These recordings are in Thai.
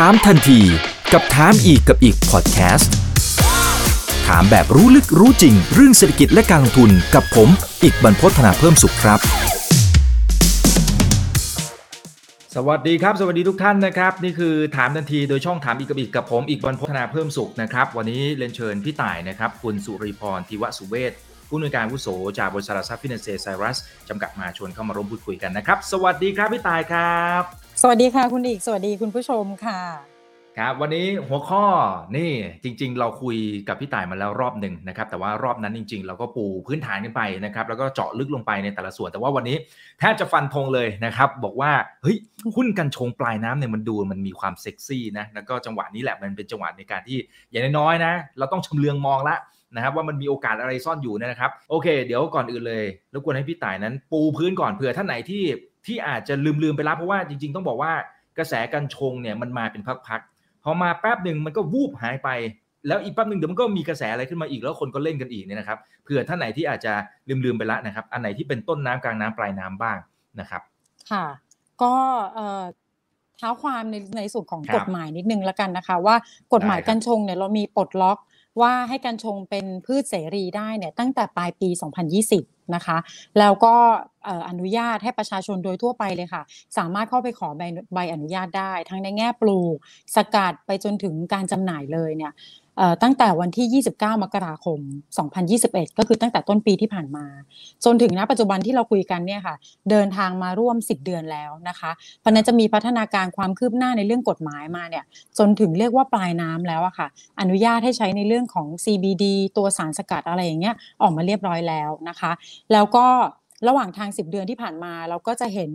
ถามทันทีกับถามอีกกับอีกพอดแคสต์ถามแบบรู้ลึกรู้จริง เรื่องเศรษฐกิจและการลงทุนกับผม อีกบรรพฒนาเพิ่มสุขครับ สวัสดีครับ สวัสดีทุกท่านนะครับ นี่คือถามทันทีโดยช่องถามอีกกับอีกกับผมอีกบรรพฒนาเพิ่มสุขนะครับ วันนี้เรียนเชิญพี่ต่ายนะครับ คุณสุริพรทิวสุเวศ ผู้อำนวยการผู้โสจากบริษัททรัพย์ฟินแลนซ์ไซรัสจำกัดมาชวนเข้ามาร่วมพูดคุยกันนะครับ สวัสดีครับพี่ต่ายครับ สวัสดีค่ะคุณอีก สวัสดีคุณผู้ชมค่ะครับวันนี้หัวข้อนี่จริง ๆ เราคุยกับพี่ต่ายมาแล้วรอบหนึ่งนะครับแต่ว่ารอบนั้นจริง ๆ เราก็ปูพื้นฐานกันไปนะครับแล้วก็เจาะลึกลงไปในแต่ละส่วน แต่ว่าวันนี้แทบจะฟันธงเลยนะครับบอกว่าเฮ้ยหุ้นกันชงปลายน้ำเนี่ยมันดูมันมีความเซ็กซี่นะแล้วก็จังหวะนี้แหละมันเป็นจังหวะในการที่อย่างน้อยๆนะ เราต้องชำเลืองมองละ นะครับว่ามันมีโอกาสอะไรซ่อนอยู่นะครับ โอเค เดี๋ยวก่อนอื่นเลยรบกวนให้พี่ต่ายนั้น ปูพื้นก่อนเผื่อท่านไหนที่ที่อาจจะลืมๆไปแล้วเพราะว่าจริง ๆ ต้องบอกว่ากระแสกันชงเนี่ยมันมาเป็นพักๆพอมาแป๊บหนึ่งมันก็วูบหายไปแล้วอีกแป๊บหนึ่งเดี๋ยวมันก็มีกระแสอะไรขึ้นมาอีกแล้วคนก็เล่นกันอีกเนี่ยนะครับเผื่อท่านไหนที่อาจจะลืมๆไปแล้วนะครับ อันไหนที่เป็นต้นน้ำกลางน้ำปลายน้ำบ้างนะครับ ค่ะ ก็เอ่อเท้าความในในส่วนของครับกฎหมายนิดนึงแล้วกันนะคะ ว่ากฎหมายได้ครับกัญชงเนี่ยเรามีปลดล็อก ว่าให้กัญชงเป็นพืชเสรีได้เนี่ยตั้งแต่ปลายปี 2020 นะคะ แล้วก็อนุญาตให้ประชาชนโดยทั่วไปเลยค่ะ สามารถเข้าไปขอใบใบอนุญาตได้ ทั้งในแง่ปลูก สกัดไปจนถึงการจำหน่ายเลยเนี่ย ตั้งแต่วันที่ 29 มกราคม 2021 ก็คือตั้งแต่ต้นปีที่ผ่านมา จนถึงณปัจจุบันที่เราคุยกันเนี่ยค่ะ เดินทางมาร่วม 10 เดือนแล้วนะคะ เพราะฉะนั้นจะมีพัฒนาการความคืบหน้าในเรื่องกฎหมายมาเนี่ย จนถึงเรียกว่าปลายน้ำแล้วอะค่ะ อนุญาตให้ใช้ในเรื่องของ CBD ตัวสารสกัดอะไรอย่างเงี้ยออกมาเรียบร้อยแล้วนะคะ แล้วก็ ระหว่างทาง 10 เดือนที่ผ่านมา เราก็จะเห็น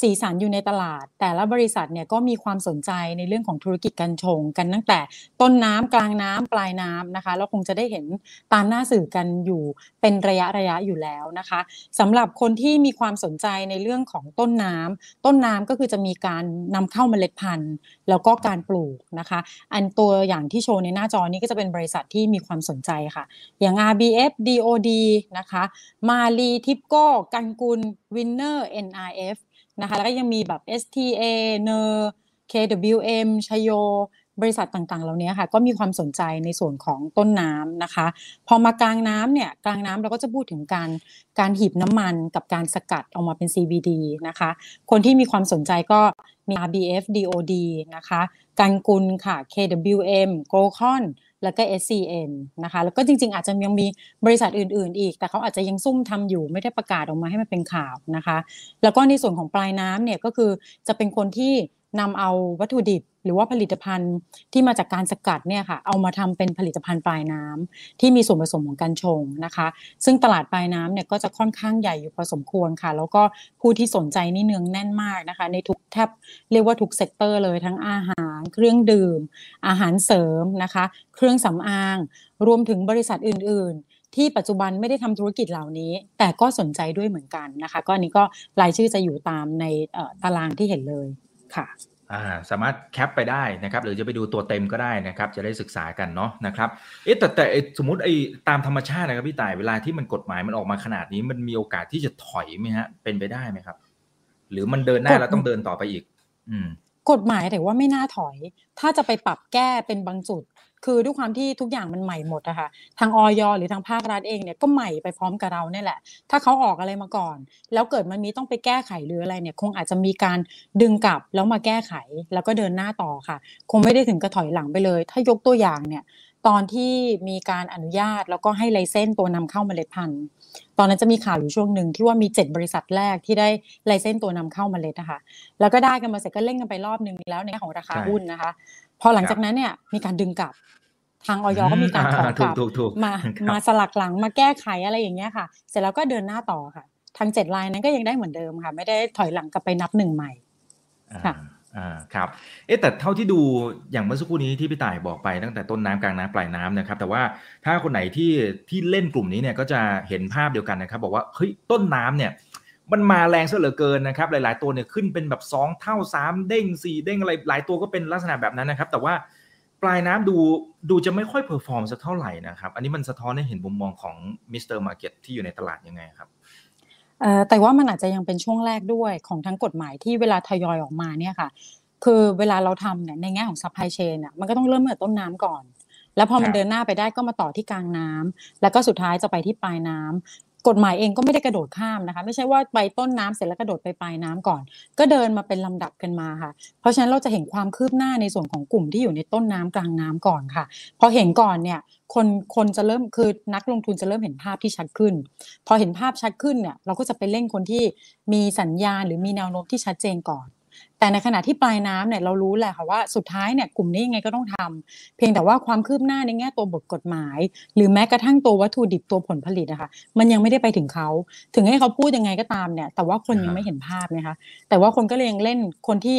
สีสันอยู่ในตลาด แต่ละบริษัทเนี่ยก็มีความสนใจในเรื่องของธุรกิจกัญชงกันตั้งแต่ต้นน้ำกลางน้ำปลายน้ำนะคะเราคงจะได้เห็นตามหน้าสื่อกันอยู่เป็นระยะระยะอยู่แล้วนะคะสำหรับคนที่มีความสนใจในเรื่องของต้นน้ำต้นน้ำก็คือจะมีการนำเข้าเมล็ดพันธุ์ แล้วก็การปลูกนะคะ อันตัวอย่างที่โชว์ในหน้าจอนี้ก็จะเป็นบริษัทที่มีความสนใจค่ะ อย่าง RBF DOD นะคะมาลีทิปโก้กันกุล Winner NRF นะคะแล้วก็ยังมีแบบ STA เนอร์ KWM ชโย บริษัทต่างๆ เหล่านี้ค่ะ ก็มีความสนใจในส่วนของต้นน้ำนะคะ พอมากลางน้ำเนี่ยกลางน้ำเราก็จะพูดถึงการการหีบน้ำมันกับการสกัดออกมาเป็น CBD นะคะ คนที่มีความสนใจก็มี RBF DOD นะคะ กันกุลค่ะ KWM g o c o n แล้วก็ SCN นะคะ แล้วก็จริง ๆ อาจจะยังมีบริษัทอื่น ๆ อีก แต่เขาอาจจะยังซุ่มทำอยู่ไม่ได้ประกาศออกมาให้มันเป็นข่าวนะคะ แล้วก็ในส่วนของปลายน้ำเนี่ยก็คือจะเป็นคนที่ นำเอาวัตถุดิบหรือว่าผลิตภัณฑ์ที่มาจากการสกัดเนี่ยค่ะ เอามาทำเป็นผลิตภัณฑ์ปลายน้ำที่มีส่วนผสมของกัญชงนะคะ ซึ่งตลาดปลายน้ำเนี่ยก็จะค่อนข้างใหญ่อยู่พอสมควรค่ะ แล้วก็ผู้ที่สนใจนี่เนืองแน่นมากนะคะ ในทุกแทบเรียกว่าทุก sector เลยทั้งอาหาร เครื่องดื่ม อาหารเสริมนะคะ เครื่องสำอาง รวมถึงบริษัทอื่น ๆที่ปัจจุบันไม่ได้ทำธุรกิจเหล่านี้ แต่ก็สนใจด้วยเหมือนกันนะคะ ก็อันนี้ก็รายชื่อจะอยู่ตามในตารางที่เห็นเลย ค่ะอ่าสามารถ cap ไปได้นะครับหรือจะไปดูตัวเต็มก็ได้นะครับ จะได้ศึกษากันเนาะนะครับเอ๊ะแต่แต่ไอ้สมมติไอ้ตามธรรมชาตินะครับพี่ต่ายเวลาที่มันกฎหมายมันออกมาขนาดนี้มันมีโอกาสที่จะถอยไหมฮะเป็นไปได้ไหมครับ หรือมันเดินหน้ากฎแล้วต้องเดินต่อไปอีก อืม กฎหมายแต่ว่าไม่น่าถอย ถ้าจะไปปรับแก้เป็นบางจุด คือด้วยความที่ทุกอย่างมันใหม่หมดอะค่ะทางออยหรือทางภาครัฐเองเนี่ยก็ใหม่ไปพร้อมกับเราเนี่ยแหละ ถ้าเขาออกอะไรมาก่อน แล้วเกิดมันมีต้องไปแก้ไขหรืออะไรเนี่ย คงอาจจะมีการดึงกลับแล้วมาแก้ไขแล้วก็เดินหน้าต่อค่ะ คงไม่ได้ถึงกระถอยหลังไปเลย ถ้ายกตัวอย่างเนี่ยตอนที่มีการอนุญาตแล้วก็ให้ไลเซนส์ตัวนำเข้าเมล็ดพันธุ์ ตอนนั้นจะมีข่าวอยู่ช่วงหนึ่งที่ว่ามีเจ็ดบริษัทแรกที่ได้ไลเซนส์ตัวนำเข้าเมล็ดนะคะแล้วก็ได้กันมาเสร็จก็เล่นกันไปรอบหนึ่งแล้วในแง่ของราคาใช่หุ้นนะคะ พอหลังจากนั้นเนี่ยมีการดึงกลับทางออยก็มีการถอนกถูลักบถูกถูกมาครับมาสลักหลังมาแก้ไขอะไรอย่างเงี้ยค่ะ เสร็จแล้วก็เดินหน้าต่อค่ะ ทางเจ็ดลายนั้นก็ยังได้เหมือนเดิมค่ะ ไม่ได้ถอยหลังกลับไปนับหนึ่งใหม่ค่ะอ่าอ่าครับ เอ๊ะแต่เท่าที่ดูอย่างเมื่อสักครู่นี้ที่พี่ต่ายบอกไปตั้งแต่ต้นน้ำกลางน้ำปลายน้ำนะครับ แต่ว่าถ้าคนไหนที่ที่เล่นกลุ่มนี้เนี่ยก็จะเห็นภาพเดียวกันนะครับ บอกว่าเฮ้ยต้นน้ำเนี่ย มันมาแรงซะเหลือเกินนะครับ หลาย ๆ ตัวเนี่ยขึ้นเป็นแบบ 2 เท่า 3 เด้ง 4 เด้งอะไรหลายตัวก็เป็นลักษณะแบบนั้นนะครับ แต่ว่าปลายน้ำดูดูจะไม่ค่อย perform สักเท่าไหร่นะครับ อันนี้มันสะท้อนให้เห็นมุมมองของ Mr. Market ที่อยู่ในตลาดยังไงครับเอ่อแต่ว่ามันอาจจะยังเป็นช่วงแรกด้วยของทั้งกฎหมายที่เวลาทยอยออกมาเนี่ยค่ะ คือเวลาเราทำเนี่ยในแง่ของ supply chain อะมันก็ต้องเริ่มตั้งแต่ต้นน้ำก่อน แล้วพอมันเดินหน้าไปได้ก็มาต่อที่กลางน้ำแล้วก็สุดท้ายจะไปที่ปลายน้ำ กฎหมายเองก็ไม่ได้กระโดดข้ามนะคะ ไม่ใช่ว่าไปต้นน้ำเสร็จแล้วกระโดดไปปลายน้ำก่อน ก็เดินมาเป็นลำดับกันมาค่ะ เพราะฉะนั้นเราจะเห็นความคืบหน้าในส่วนของกลุ่มที่อยู่ในต้นน้ำกลางน้ำก่อนค่ะ พอเห็นก่อนเนี่ยคนคนจะเริ่มคือนักลงทุนจะเริ่มเห็นภาพที่ชัดขึ้น พอเห็นภาพชัดขึ้นเนี่ยเราก็จะไปเล่นคนที่มีสัญญาณหรือมีแนวโน้มที่ชัดเจนก่อน แต่ในขณะที่ปลายน้ำเนี่ยเรารู้แหละค่ะว่าสุดท้ายเนี่ยกลุ่มนี้ยังไงก็ต้องทำเพียงแต่ว่าความคืบหน้าในแง่ตัวบทกฎหมาย หรือแม้กระทั่งตัววัตถุดิบตัวผลผลิตนะคะมันยังไม่ได้ไปถึงเขา ถึงให้เขาพูดยังไงก็ตามเนี่ย แต่ว่าคนยังไม่เห็นภาพนะคะแต่ว่าคนก็เลยยังเล่นคนที่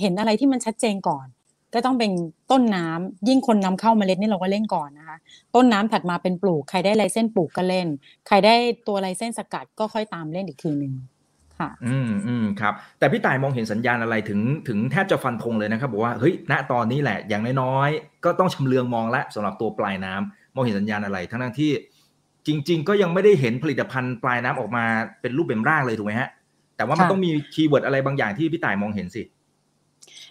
เห็นอะไรที่มันชัดเจนก่อนก็ต้องเป็นต้นน้ำยิ่งคนนำเข้าเมล็ดนี่เราก็เล่นก่อนนะคะ ต้นน้ำถัดมาเป็นปลูก ใครได้ไลเส้นปลูกก็เล่น ใครได้ตัวไลเส้นสกัดก็ค่อยตามเล่นอีกทีหนึ่ง ค่ะอืมอืมครับ แต่พี่ต่ายมองเห็นสัญญาณอะไรถึงถึงแทบจะฟันธงเลยนะครับบอกว่าเฮ้ยณตอนนี้แหละอย่างน้อยๆก็ต้องชำเลืองมองแล้วสำหรับตัวปลายน้ำมองเห็นสัญญาณอะไร ทั้งทั้งที่ จริง ๆ ก็ยังไม่ได้เห็นผลิตภัณฑ์ปลายน้ำออกมาเป็นรูปเป็นร่างเลยถูกไหมฮะ แต่ว่ามันต้องมี keyword อะไรบางอย่างที่พี่ต่ายมองเห็นสิ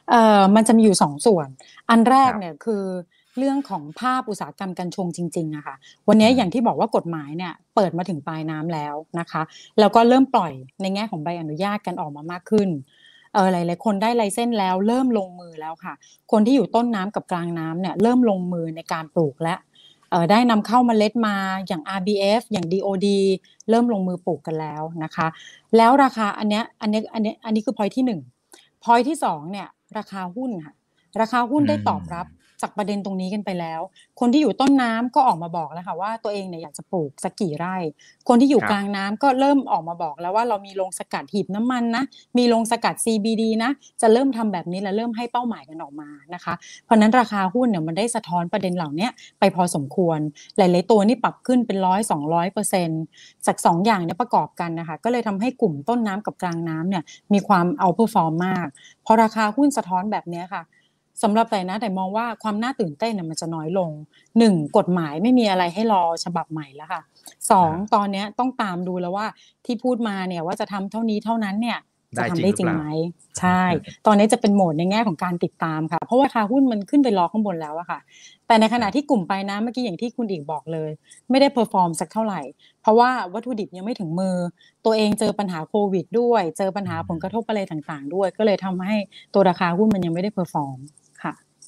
เอ่อมันจะมีอยู่สองส่วน อันแรกเนี่ยคือ เรื่องของภาพอุตสาหกรรมกัญชงจริงๆอะค่ะ วันนี้อย่างที่บอกว่ากฎหมายเนี่ยเปิดมาถึงปลายน้ำแล้วนะคะ แล้วก็เริ่มปล่อยในแง่ของใบอนุญาตกันออกมามากขึ้นเออหลายๆคนได้ license แล้ว เริ่มลงมือแล้วค่ะ คนที่อยู่ต้นน้ำกับกลางน้ำเนี่ยเริ่มลงมือในการปลูกและเออได้นำเข้ามาเมล็ดมาอย่าง RBF อย่าง DOD เริ่มลงมือปลูกกันแล้วนะคะ แล้วราคาอันเนี้ยอันนี้อันนี้อันนี้คือพอยที่หนึ่งพอยที่สองเนี่ยราคาหุ้นค่ะราคาหุ้นได้ตอบรับ จากประเด็นตรงนี้กันไปแล้ว คนที่อยู่ต้นน้ำก็ออกมาบอกแล้วค่ะว่าตัวเองเนี่ยอยากจะปลูกสักกี่ไร่ คนที่อยู่กลางน้ำก็เริ่มออกมาบอกแล้วว่าเรามีโรงสกัดหีบน้ำมันนะมีโรงสกัด CBD นะจะเริ่มทำแบบนี้และเริ่มให้เป้าหมายกันออกมานะคะ เพราะนั้นราคาหุ้นเนี่ยมันได้สะท้อนประเด็นเหล่านี้ไปพอสมควร หลายๆตัวนี่ปรับขึ้นเป็นร้อยสองร้อยเปอร์เซ็นต์จากสองอย่างนี้ประกอบกันนะคะ ก็เลยทำให้กลุ่มต้นน้ำกับกลางน้ำเนี่ยมีความ outperform มาก พอราคาหุ้นสะท้อนแบบนี้ค่ะ สำหรับต่ายนะต่ายมองว่าความน่าตื่นเต้นเนี่ยมันจะน้อยลงหนึ่งกฎหมายไม่มีอะไรให้รอฉบับใหม่แล้วค่ะสองตอนนี้ต้องตามดูแล้วว่าที่พูดมาเนี่ยว่าจะทำเท่านี้เท่านั้นเนี่ยจะทำได้จริงไหมใช่ ตอนนี้จะเป็นโหมดในแง่ของการติดตามค่ะ เพราะว่าราคาหุ้นมันขึ้นไปรอข้างบนแล้วอะค่ะ แต่ในขณะที่กลุ่มปลายน้ำเมื่อกี้อย่างที่คุณอิกบอกเลย ไม่ได้ perform สักเท่าไหร่ เพราะว่าวัตถุดิบยังไม่ถึงมือ ตัวเองเจอปัญหาโควิดด้วย เจอปัญหาผลกระทบอะไรต่างๆ ด้วย ก็เลยทำให้ตัวราคาหุ้นมันยังไม่ได้ perform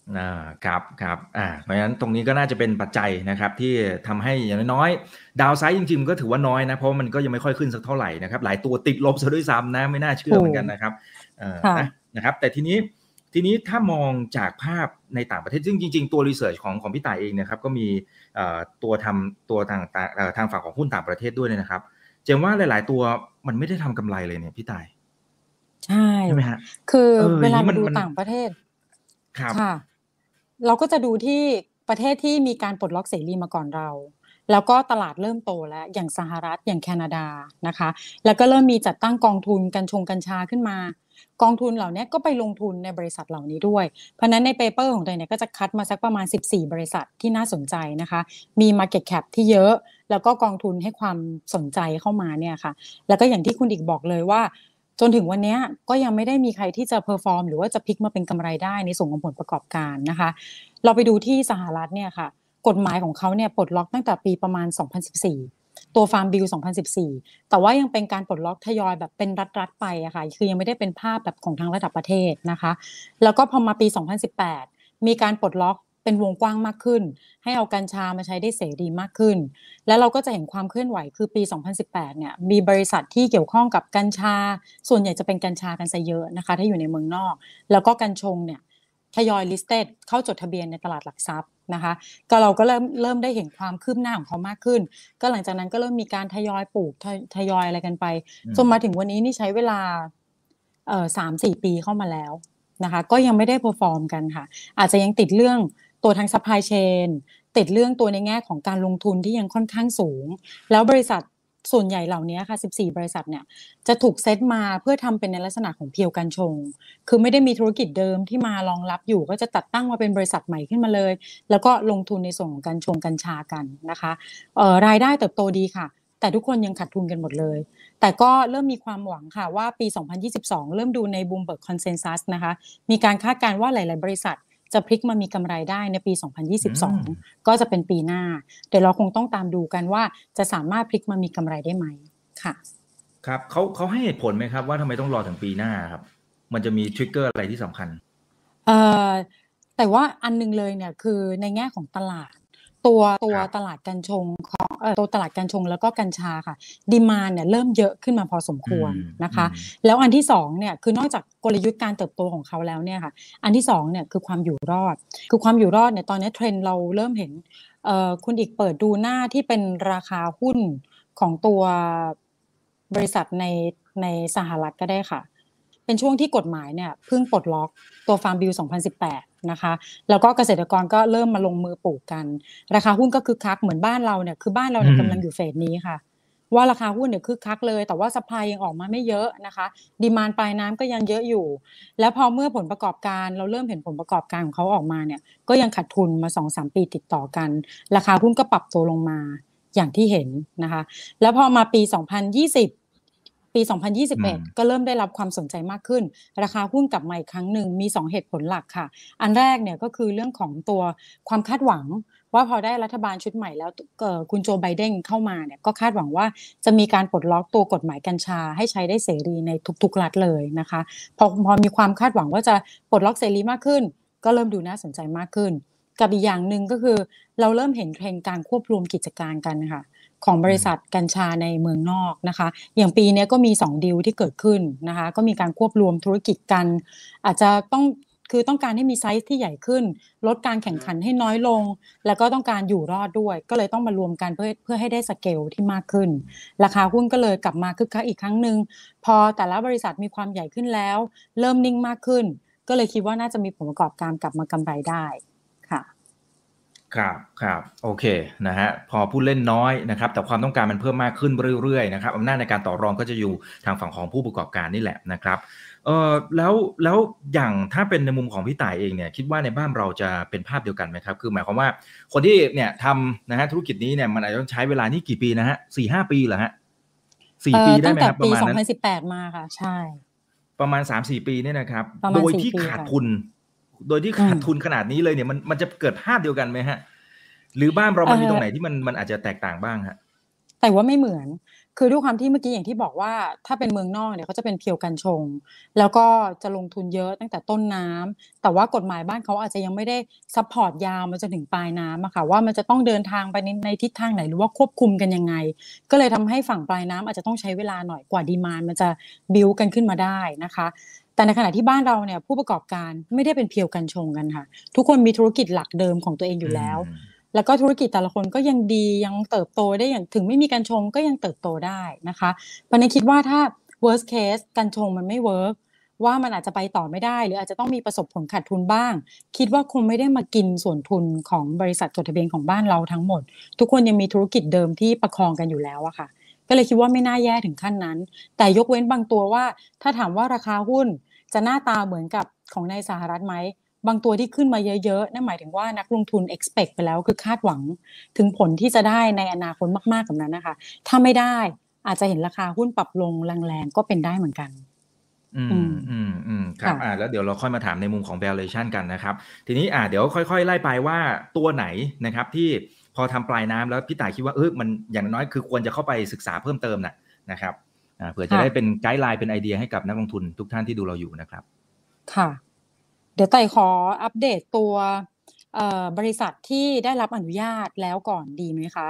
ค่ะอ่าครับครับอ่าเพราะฉะนั้นตรงนี้ก็น่าจะเป็นปัจจัยนะครับที่ทำให้อย่างน้อย downside จริงๆก็ถือว่าน้อยนะ เพราะมันก็ยังไม่ค่อยขึ้นสักเท่าไหร่นะครับหลายตัวติดลบซะด้วยซ้ำนะไม่น่าเชื่อเหมือนกันนะครับเออนะครับ แต่ทีนี้ทีนี้ถ้ามองจากภาพในต่างประเทศซึ่งจริง ๆ ตัวรีเสิร์ชของของพี่ต่ายเองนะครับก็มีตัวทำตัวทางทางฝั่งของหุ้นต่างประเทศด้วยนะครับเจมว่าหลาย ๆ ตัวมันไม่ได้ทำกำไรเลยเนี่ยพี่ต่ายใช่ใช่ไหมฮะคือเวลามาดูต่างประเทศครับค่ะ เราก็จะดูที่ประเทศที่มีการปลดล็อกเสรีมาก่อนเรา แล้วก็ตลาดเริ่มโตแล้วอย่างสหรัฐอย่างแคนาดานะคะ แล้วก็เริ่มมีจัดตั้งกองทุนกัญชงกัญชาขึ้นมา กองทุนเหล่านี้ก็ไปลงทุนในบริษัทเหล่านี้ด้วย เพราะนั้นใน paper ของต่ายเนี่ยก็จะคัดมาสักประมาณ 14 บริษัทที่น่าสนใจนะคะ มี Market Cap ที่เยอะ แล้วก็กองทุนให้ความสนใจเข้ามาเนี่ยค่ะ แล้วก็อย่างที่คุณอิกบอกเลยว่า จนถึงวันนี้ก็ยังไม่ได้มีใครที่จะ perform หรือว่าจะพลิกมาเป็นกำไรได้ในส่วนของผลประกอบการนะคะ เราไปดูที่สหรัฐเนี่ยค่ะ กฎหมายของเขาเนี่ยปลดล็อกตั้งแต่ปีประมาณ 2014 ตัว Farm Bill 2014 แต่ว่ายังเป็นการปลดล็อกทยอยแบบเป็นรัฐๆไปอะค่ะคือยังไม่ได้เป็นภาพแบบของทางระดับประเทศนะคะ แล้วก็พอมาปี 2018 มีการปลดล็อก เป็นวงกว้างมากขึ้น ให้เอากัญชามาใช้ได้เสรีมากขึ้น แล้วเราก็จะเห็นความเคลื่อนไหวคือปี 2018 เนี่ยมีบริษัทที่เกี่ยวข้องกับกัญชา ส่วนใหญ่จะเป็นกัญชากันซะเยอะนะคะถ้าอยู่ในเมืองนอก แล้วก็กัญชงเนี่ยทยอย list เข้าจดทะเบียนในตลาดหลักทรัพย์นะคะก็เราก็เริ่มเริ่มได้เห็นความคืบหน้าของเขามากขึ้น ก็หลังจากนั้นก็เริ่มมีการทยอยปลูกทยอยอะไรกันไปจนมาถึงวันนี้นี่ใช้เวลาเอ่อสามสี่ปีเข้ามาแล้วนะคะก็ยังไม่ได้ perform กันค่ะ อาจจะยังติดเรื่อง ตัวทาง supply chain ติดเรื่องตัวในแง่ของการลงทุนที่ยังค่อนข้างสูง แล้วบริษัทส่วนใหญ่เหล่านี้ค่ะ 14 บริษัทเนี่ยจะถูกเซตมาเพื่อทำเป็นในลักษณะของ pure กัญชง คือไม่ได้มีธุรกิจเดิมที่มารองรับอยู่ก็จะจัดตั้งมาเป็นบริษัทใหม่ขึ้นมาเลย แล้วก็ลงทุนในส่วนของการชงกัญชากันนะคะรายได้เติบโตดีค่ะ แต่ทุกคนยังขาดทุนกันหมดเลย แต่ก็เริ่มมีความหวังค่ะว่าปี 2022 เริ่มดูใน Bloomberg Consensus นะคะ มีการคาดการณ์ว่าหลาย ๆ บริษัท จะพลิกมามีกำไรได้ในปี 2022 ก็จะเป็นปีหน้า เดี๋ยวเราคงต้องตามดูกันว่าจะสามารถพลิกมามีกำไรได้ไหมค่ะ ครับเขาเขาให้เหตุผลไหมครับ ว่าทำไมต้องรอถึงปีหน้าครับ มันจะมีทริกเกอร์อะไรที่สำคัญ เอ่อแต่ว่าอันนึงเลยเนี่ยคือในแง่ของตลาด ตัวตัวครับตลาดกัญชงของเอ่อตัวตลาดกัญชงแล้วก็กัญชาค่ะดีมานเนี่ยเริ่มเยอะขึ้นมาพอสมควรอืมนะคะอืมแล้วอันที่สองเนี่ยคือนอกจากกลยุทธ์การเติบโตของเขาแล้วเนี่ยค่ะ อันที่สองเนี่ยคือความอยู่รอด คือความอยู่รอดเนี่ยตอนนี้เทรนด์เราเริ่มเห็นเอ่อคุณอีกเปิดดูหน้าที่เป็นราคาหุ้นของตัวบริษัทในในสหรัฐก็ได้ค่ะ เป็นช่วงที่กฎหมายเนี่ยเพิ่งปลดล็อกตัว Farm Bill 2018 นะคะ แล้วก็เกษตรกรก็เริ่มมาลงมือปลูกกัน ราคาหุ้นก็คึกคักเหมือนบ้านเราเนี่ยคือบ้านเราเนี่ยอืมกำลังอยู่ phase นี้ค่ะ ว่าราคาหุ้นเนี่ยคึกคักเลย แต่ว่า supply ยังออกมาไม่เยอะนะคะ demand ปลายน้ำก็ยังเยอะอยู่ แล้วพอเมื่อผลประกอบการเราเริ่มเห็นผลประกอบการของเขาออกมาเนี่ย ก็ยังขาดทุนมา2-3ปีติดต่อกัน ราคาหุ้นก็ปรับตัวลงมาอย่างที่เห็นนะคะ แล้วพอมาปี 2020 ปีอืม2021 ก็เริ่มได้รับความสนใจมากขึ้น ราคาหุ้นกลับมาอีกครั้งหนึ่งมี 2 เหตุผลหลักค่ะ อันแรกเนี่ยก็คือเรื่องของตัวความคาดหวังว่าพอได้รัฐบาลชุดใหม่แล้วเอ่อคุณโจไบเดนเข้ามาเนี่ยก็คาดหวังว่าจะมีการปลดล็อกตัวกฎหมายกัญชา ให้ใช้ได้เสรีในทุกๆรัฐเลยนะคะพอพอมีความคาดหวังว่าจะปลดล็อกเสรีมากขึ้น ก็เริ่มดูน่าสนใจมากขึ้น กับอีกอย่างหนึ่งก็คือ เราเริ่มเห็นเทรนด์การควบรวมกิจการกันค่ะ ของบริษัทกัญชาในเมืองนอกนะคะ อย่างปีนี้ก็มี2ดีลที่เกิดขึ้นนะคะ ก็มีการควบรวมธุรกิจกัน อาจจะต้องคือต้องการให้มีไซส์ที่ใหญ่ขึ้น ลดการแข่งขันให้น้อยลง แล้วก็ต้องการอยู่รอดด้วย ก็เลยต้องมารวมกันเพื่อเพื่อให้ได้สเกลที่มากขึ้น ราคาหุ้นก็เลยกลับมาคึกคักอีกครั้งหนึ่งพอแต่ละบริษัทมีความใหญ่ขึ้นแล้ว เริ่มนิ่งมากขึ้น ก็เลยคิดว่าน่าจะมีผลประกอบการกลับมากำไรได้ ค่ะครับครับโอเคนะฮะพอผู้เล่นน้อยนะครับแต่ความต้องการมันเพิ่มมากขึ้นเรื่อยๆนะครับอำนาจในการต่อรองก็จะอยู่ทางฝั่งของผู้ประกอบการนี่แหละนะครับเออแล้วแล้วอย่างถ้าเป็นในมุมของพี่ต่ายเองเนี่ยคิดว่าในบ้านเราจะเป็นภาพเดียวกันไหมครับ คือหมายความว่าคนที่เนี่ยทำนะฮะธุรกิจนี้เนี่ยมันอาจจะต้องใช้เวลานี่กี่ปีนะฮะสี่ห้าปีเหรอฮะสี่เอ่อปีได้ตั้ไหงมแต่ครับปปีระมาณนั้น2018 มาค่ะ ใช่ ประมาณ3 4ปีเนี่ยนะครับประมาณโดยสี่ที่ปีขาดค่ะทุน โดยที่ขาดอืมทุนขนาดนี้เลยเนี่ยมันมันจะเกิดภาพเดียวกันไหมฮะ หรือบ้านเรามันมีเอ่อตรงไหนที่มันมันอาจจะแตกต่างบ้างฮะแต่ว่าไม่เหมือน คือด้วยความที่เมื่อกี้อย่างที่บอกว่า ถ้าเป็นเมืองนอกเนี่ยเขาจะเป็นเพียวกัญชง แล้วก็จะลงทุนเยอะตั้งแต่ต้นน้ำแต่ว่ากฎหมายบ้านเขาอาจจะยังไม่ได้ซัพพอร์ตยาวมาจนถึงปลายน้ำอะค่ะว่ามันจะต้องเดินทางไปในในทิศทางไหนหรือว่าควบคุมกันยังไง ก็เลยทำให้ฝั่งปลายน้ำอาจจะต้องใช้เวลาหน่อยกว่าดีมานมันจะบิวกันขึ้นมาได้นะคะ แต่ในขณะที่บ้านเราเนี่ยผู้ประกอบการไม่ได้เป็นเพียวกัญชงกันค่ะ ทุกคนมีธุรกิจหลักเดิมของตัวเองอยู่แล้วอืมแล้วก็ธุรกิจแต่ละคนก็ยังดียังเติบโตได้อย่างถึงไม่มีการชงก็ยังเติบโตได้นะคะปันนี้คิดว่าถ้า worst case การชงมันไม่ work ว่ามันอาจจะไปต่อไม่ได้ หรืออาจจะต้องมีประสบผลขาดทุนบ้าง คิดว่าคงไม่ได้มากินส่วนทุนของบริษัทจดทะเบียนของบ้านเราทั้งหมด ทุกคนยังมีธุรกิจเดิมที่ประคองกันอยู่แล้วอะค่ะ ก็เลยคิดว่าไม่น่าแย่ถึงขั้นนั้น แต่ยกเว้นบางตัวว่า ถ้าถามว่าราคาหุ้น จะหน้าตาเหมือนกับของในสหรัฐไหมบางตัวที่ขึ้นมาเยอะๆ นั่นหมายถึงว่านักลงทุน expect ไปแล้วคือคาดหวังถึงผลที่จะได้ในอนาคตมากๆแบบนั้นนะคะ ถ้าไม่ได้อาจจะเห็นราคาหุ้นปรับลงแรงๆ ก็เป็นได้เหมือนกัน อือืมมอืมอืมครับค่ะอ่าแล้วเดี๋ยวเราค่อยมาถามในมุมของ valuation กันนะครับ ทีนี้อ่าเดี๋ยวค่อยๆ ไล่ไปว่าตัวไหนนะครับ ที่พอทำปลายน้ำแล้วพี่ต่ายคิดว่าเออมันอย่างน้อยคือควรจะเข้าไปศึกษาเพิ่มเติมน่ะนะครับอ่า เผื่อจะได้เป็นไกด์ไลน์เป็นไอเดียให้กับนักลงทุนทุกท่านที่ดูเราอยู่นะครับ ค่ะ เดี๋ยวไต่ขออัปเดตตัวเอ่อบริษัทที่ได้รับอนุญาตแล้วก่อนดีไหมคะ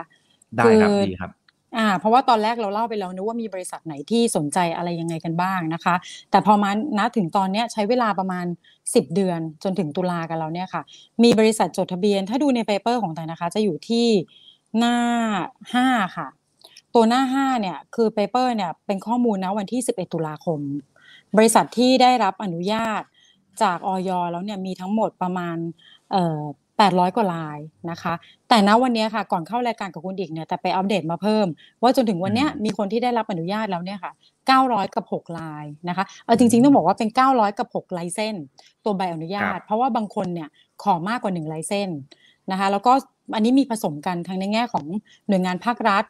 ได้ครับคือดีครับอ่าเพราะว่าตอนแรกเราเล่าไปแล้วนะว่ามีบริษัทไหนที่สนใจอะไรยังไงกันบ้างนะคะ แต่พอมาณถึงตอนเนี้ยใช้เวลาประมาณ 10 เดือนจนถึงตุลากันแล้วเนี่ยค่ะ มีบริษัทจดทะเบียน ถ้าดูใน paper ของต่ายนะคะ จะอยู่ที่หน้า 5 ค่ะ ตัวหน้า 5 เนี่ย คือ paper เนี่ยเป็นข้อมูลนะวันที่ 11 ตุลาคม บริษัทที่ได้รับอนุญาตจากอย.แล้วเนี่ยมีทั้งหมดประมาณเอ่อ800 กว่ารายนะคะ แต่ณวันเนี้ยค่ะก่อนเข้ารายการกับคุณอิกเนี่ยต่ายไปอัปเดตมาเพิ่ม ว่าจนถึงวันเนี้ยอืมมีคนที่ได้รับอนุญาตแล้วเนี่ยค่ะ 900 กับ6รายนะคะเอาจริงๆต้องบอกว่าเป็น 900 กับ6ไลเซนตัวใบอนุญาต เพราะว่าบางคนเนี่ยขอมากกว่า1ไลเซนนะคะ แล้วก็อันนี้มีผสมกันทั้งในแง่ของหน่วยงานภาครัฐ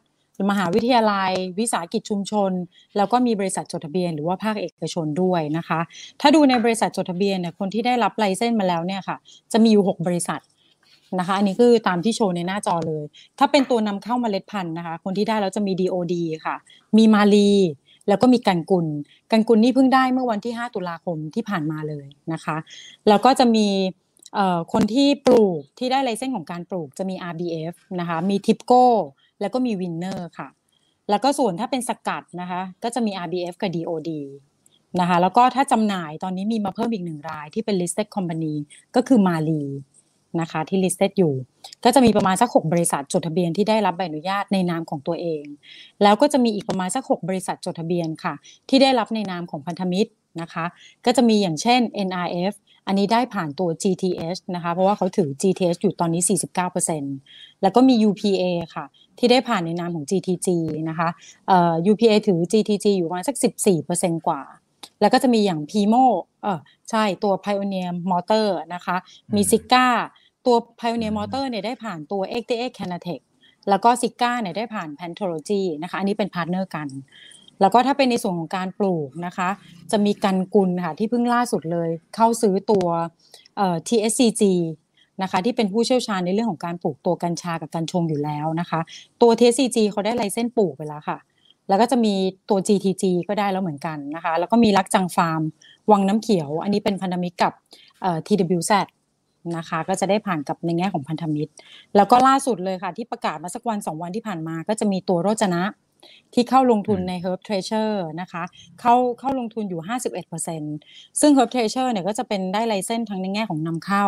มหาวิทยาลัย วิสาหกิจชุมชน แล้วก็มีบริษัทจดทะเบียนหรือว่าภาคเอกชนด้วยนะคะ ถ้าดูในบริษัทจดทะเบียนเนี่ยคนที่ได้รับไลเซนส์มาแล้วเนี่ยค่ะ จะมีอยู่ 6 บริษัทนะคะอันนี้คือตามที่โชว์ในหน้าจอเลย ถ้าเป็นตัวนำเข้ามาเมล็ดพันธุ์นะคะ คนที่ได้แล้วจะมี DOD ค่ะ มีมาลีแล้วก็มีกันกุล กันกุลนี่เพิ่งได้เมื่อวันที่ 5 ตุลาคมที่ผ่านมาเลยนะคะ แล้วก็จะมีคนที่ปลูกที่ได้ license ของการปลูกจะมี RBF นะคะ มีทิปโก้ แล้วก็มีวินเนอร์ค่ะ แล้วก็ส่วนถ้าเป็นสกัดนะคะ ก็จะมี RBF กับ DOD นะคะ แล้วก็ถ้าจำหน่ายตอนนี้มีมาเพิ่มอีกหนึ่งรายที่เป็น listed company ก็คือมาลีนะคะที่ listed อยู่ ก็จะมีประมาณสัก 6 บริษัทจดทะเบียนที่ได้รับใบอนุญาตในนามของตัวเอง แล้วก็จะมีอีกประมาณสัก 6 บริษัทจดทะเบียนค่ะ ที่ได้รับในนามของพันธมิตรนะคะ ก็จะมีอย่างเช่น NRF อันนี้ได้ผ่านตัว GTH นะคะ เพราะว่าเขาถือ GTH อยู่ตอนนี้ 49%แล้วก็มี UPA ค่ะ ที่ได้ผ่านในนามของ GTG นะคะเอ่อ UPA ถือ GTG อยู่ประมาณสัก 14%กว่า แล้วก็จะมีอย่าง PIMO เออใช่ตัว Pioneer Motor นะคะ มีซิก้าตัว Pioneer Motor เนี่ยได้ผ่านตัว XTX Canatech แล้วก็ซิก้าเนี่ยได้ผ่าน Pantology นะคะ อันนี้เป็น partner กัน แล้วก็ถ้าเป็นในส่วนของการปลูกนะคะ จะมีกันกุลค่ะที่เพิ่งล่าสุดเลยเข้าซื้อตัวเอ่อ TSCG นะคะ ที่เป็นผู้เชี่ยวชาญในเรื่องของการปลูกตัวกัญชากับกัญชงอยู่แล้วนะคะ ตัว TCG เขาได้ license ปลูกไปแล้วค่ะ แล้วก็จะมีตัว GTG ก็ได้แล้วเหมือนกันนะคะ แล้วก็มีรักจังฟาร์ม วังน้ำเขียว อันนี้เป็นพันธมิตรกับเอ่อ TWZ นะคะก็จะได้ผ่านกับในแง่ของพันธมิตร แล้วก็ล่าสุดเลยค่ะ ที่ประกาศมาสักวันสองวันที่ผ่านมา ก็จะมีตัวโรจนะ ที่เข้าลงทุนใน Herb Treasure นะคะ เข้าเข้าลงทุนอยู่ 51%ซึ่ง Herb Treasure เนี่ยก็จะเป็นได้ไลเซนส์ทั้งในแง่ของนำเข้า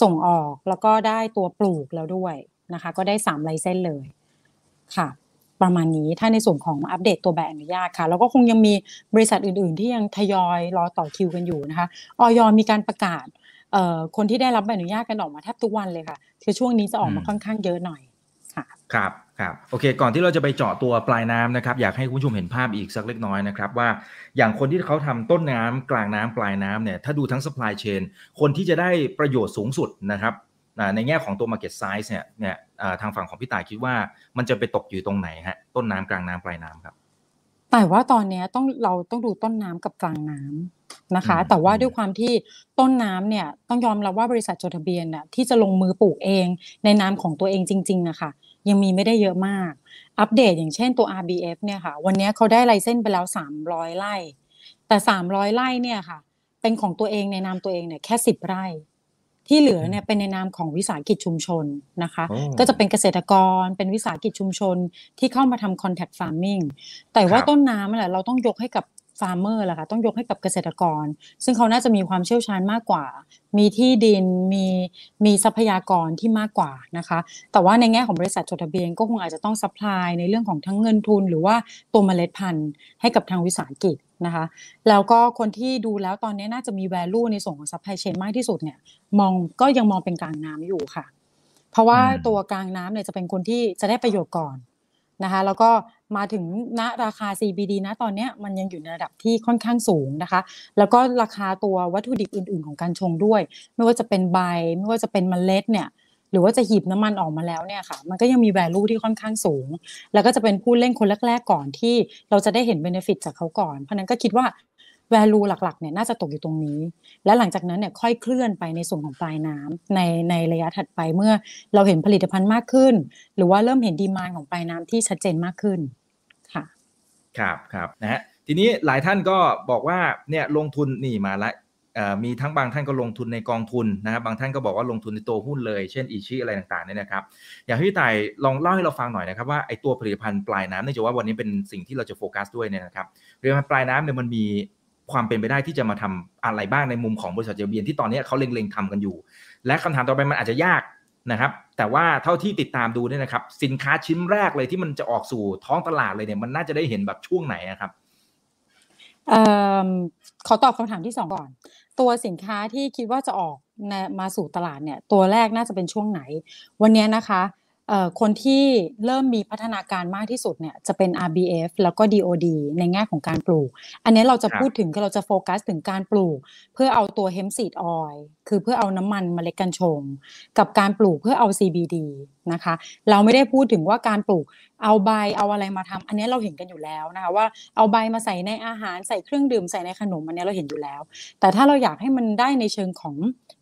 ส่งออก แล้วก็ได้ตัวปลูกแล้วด้วยนะคะ ก็ได้3ไลเซนส์เลยค่ะ ประมาณนี้ถ้าในส่วนของอัปเดตตัวแบบอนุญาตค่ะ แล้วก็คงยังมีบริษัทอื่น ๆ ที่ยังทยอยรอต่อคิวกันอยู่นะคะออยมีการประกาศคนที่ได้รับใบอนุญาตกันออกมาแทบทุกวันเลยค่ะ คือช่วงนี้จะออกมาค่อนข้างเยอะหน่อยค่ะ ครับ ครับโอเค ก่อนที่เราจะไปเจาะตัวปลายน้ำนะครับ อยากให้คุณผู้ชมเห็นภาพอีกสักเล็กน้อยนะครับ ว่าอย่างคนที่เขาทำต้นน้ำกลางน้ำปลายน้ำเนี่ยถ้าดูทั้ง supply chain คนที่จะได้ประโยชน์สูงสุดนะครับในแง่ของตัว market size เนี่ยเนี่ยทางฝั่งของพี่ต่ายคิดว่ามันจะไปตกอยู่ตรงไหนฮะต้นน้ำกลางน้ำปลายน้ำครับแต่ว่าตอนนี้ต้องเราต้องดูต้นน้ำกับกลางน้ำนะคะ แต่ว่าด้วยความที่ต้นน้ำเนี่ยต้องยอมรับว่าบริษัทจดทะเบียนน่ะที่จะลงมือปลูกเองในนามของตัวเองจริงๆนะคะ ยังมีไม่ได้เยอะมาก อัปเดตอย่างเช่นตัว RBF เนี่ยค่ะ วันนี้เขาได้ไลเซนส์ไปแล้ว 300 ไร่ แต่ 300 ไร่เนี่ยค่ะ เป็นของตัวเองในนามตัวเองเนี่ยแค่ 10 ไร่ ที่เหลือเนี่ยเป็นในนามของวิสาหกิจชุมชนนะคะ ก็จะเป็นเกษตรกรเป็นวิสาหกิจชุมชนที่เข้ามาทำ contract farming แต่ว่าต้นน้ำแหละเราต้องยกให้กับ farmer แหละค่ะต้องยกให้กับเกษตรกร ซึ่งเขาน่าจะมีความเชี่ยวชาญมากกว่า มีที่ดินมีมีทรัพยากรที่มากกว่านะคะ แต่ว่าในแง่ของบริษัทจดทะเบียนก็คงอาจจะต้อง supply ในเรื่องของทั้งเงินทุน หรือว่าตัวเมล็ดพันธุ์ให้กับทางวิสาหกิจนะคะแล้วก็คนที่ดูแล้วตอนนี้น่าจะมี value ในส่วนของ supply chain มากที่สุดเนี่ยมองก็ยังมองเป็นกลางน้ำอยู่ค่ะ เพราะว่าตัวกลางน้ำเนี่ยจะเป็นคนที่จะได้ประโยชน์ก่อนนะคะแล้วก็ มาถึงณราคา CBD นะตอนนี้มันยังอยู่ในระดับที่ค่อนข้างสูงนะคะ แล้วก็ราคาตัววัตถุดิบอื่น ๆ ของกัญชงด้วย ไม่ว่าจะเป็นใบ ไม่ว่าจะเป็นเมล็ดเนี่ยหรือว่าจะหีบน้ำมันออกมาแล้วเนี่ยค่ะ มันก็ยังมี value ที่ค่อนข้างสูง แล้วก็จะเป็นผู้เล่นคนแรก ๆ ก่อนที่เราจะได้เห็น benefit จากเขาก่อน เพราะนั้นก็คิดว่า value หลักๆเนี่ยน่าจะตกอยู่ตรงนี้ และหลังจากนั้นเนี่ยค่อยเคลื่อนไปในส่วนของปลายน้ำในในระยะถัดไปเมื่อเราเห็นผลิตภัณฑ์มากขึ้น หรือว่าเริ่มเห็นดีมานของปลายน้ำที่ชัดเจนมากขึ้น ครับครับนะฮะทีนี้หลายท่านก็บอกว่าเนี่ยลงทุนนี่มาละมีทั้งบางท่านก็ลงทุนในกองทุนนะครับบางท่านก็บอกว่าลงทุนในตัวหุ้นเลย เช่นอีชีอะไรต่างๆเนี่ยนะครับอยากให้พี่ต่ายลองเล่าให้เราฟังหน่อยนะครับว่าไอ้ตัวผลิตภัณฑ์ปลายน้ำเนื่องจากว่าวันนี้เป็นสิ่งที่เราจะโฟกัสด้วยเนี่ยนะครับผลิตภัณฑ์ปลายน้ำเนี่ยมันมีความเป็นไปได้ที่จะมาทำอะไรบ้างในมุมของบริษัทเจเบียนที่ตอนนี้เขาเล็งๆทำกันอยู่ และคำถามต่อไปมันอาจจะยาก นะครับ แต่ว่าเท่าที่ติดตามดูเนี่ยนะครับ สินค้าชิ้นแรกเลยที่มันจะออกสู่ท้องตลาดเลยเนี่ยมันน่าจะได้เห็นแบบช่วงไหนครับออขอตอบคำถามที่สองก่อน ตัวสินค้าที่คิดว่าจะออกมาสู่ตลาดเนี่ย ตัวแรกน่าจะเป็นช่วงไหน วันนี้นะคะ คนที่เริ่มมีพัฒนาการมากที่สุดเนี่ยจะเป็น RBF แล้วก็ DOD ในแง่ของการปลูก อันนี้เราจะพูดถึงเราจะโฟกัสถึงการปลูก เพื่อเอาตัว hemp seed oil คือเพื่อเอาน้ำมันเมล็ดกัญชง กับการปลูกเพื่อเอา CBD นะคะ เราไม่ได้พูดถึงว่าการปลูกเอาใบเอาอะไรมาทำอันนี้เราเห็นกันอยู่แล้วนะคะว่าเอาใบมาใส่ในอาหารใส่เครื่องดื่มใส่ในขนมอันนี้เราเห็นอยู่แล้ว แต่ถ้าเราอยากให้มันได้ในเชิงของ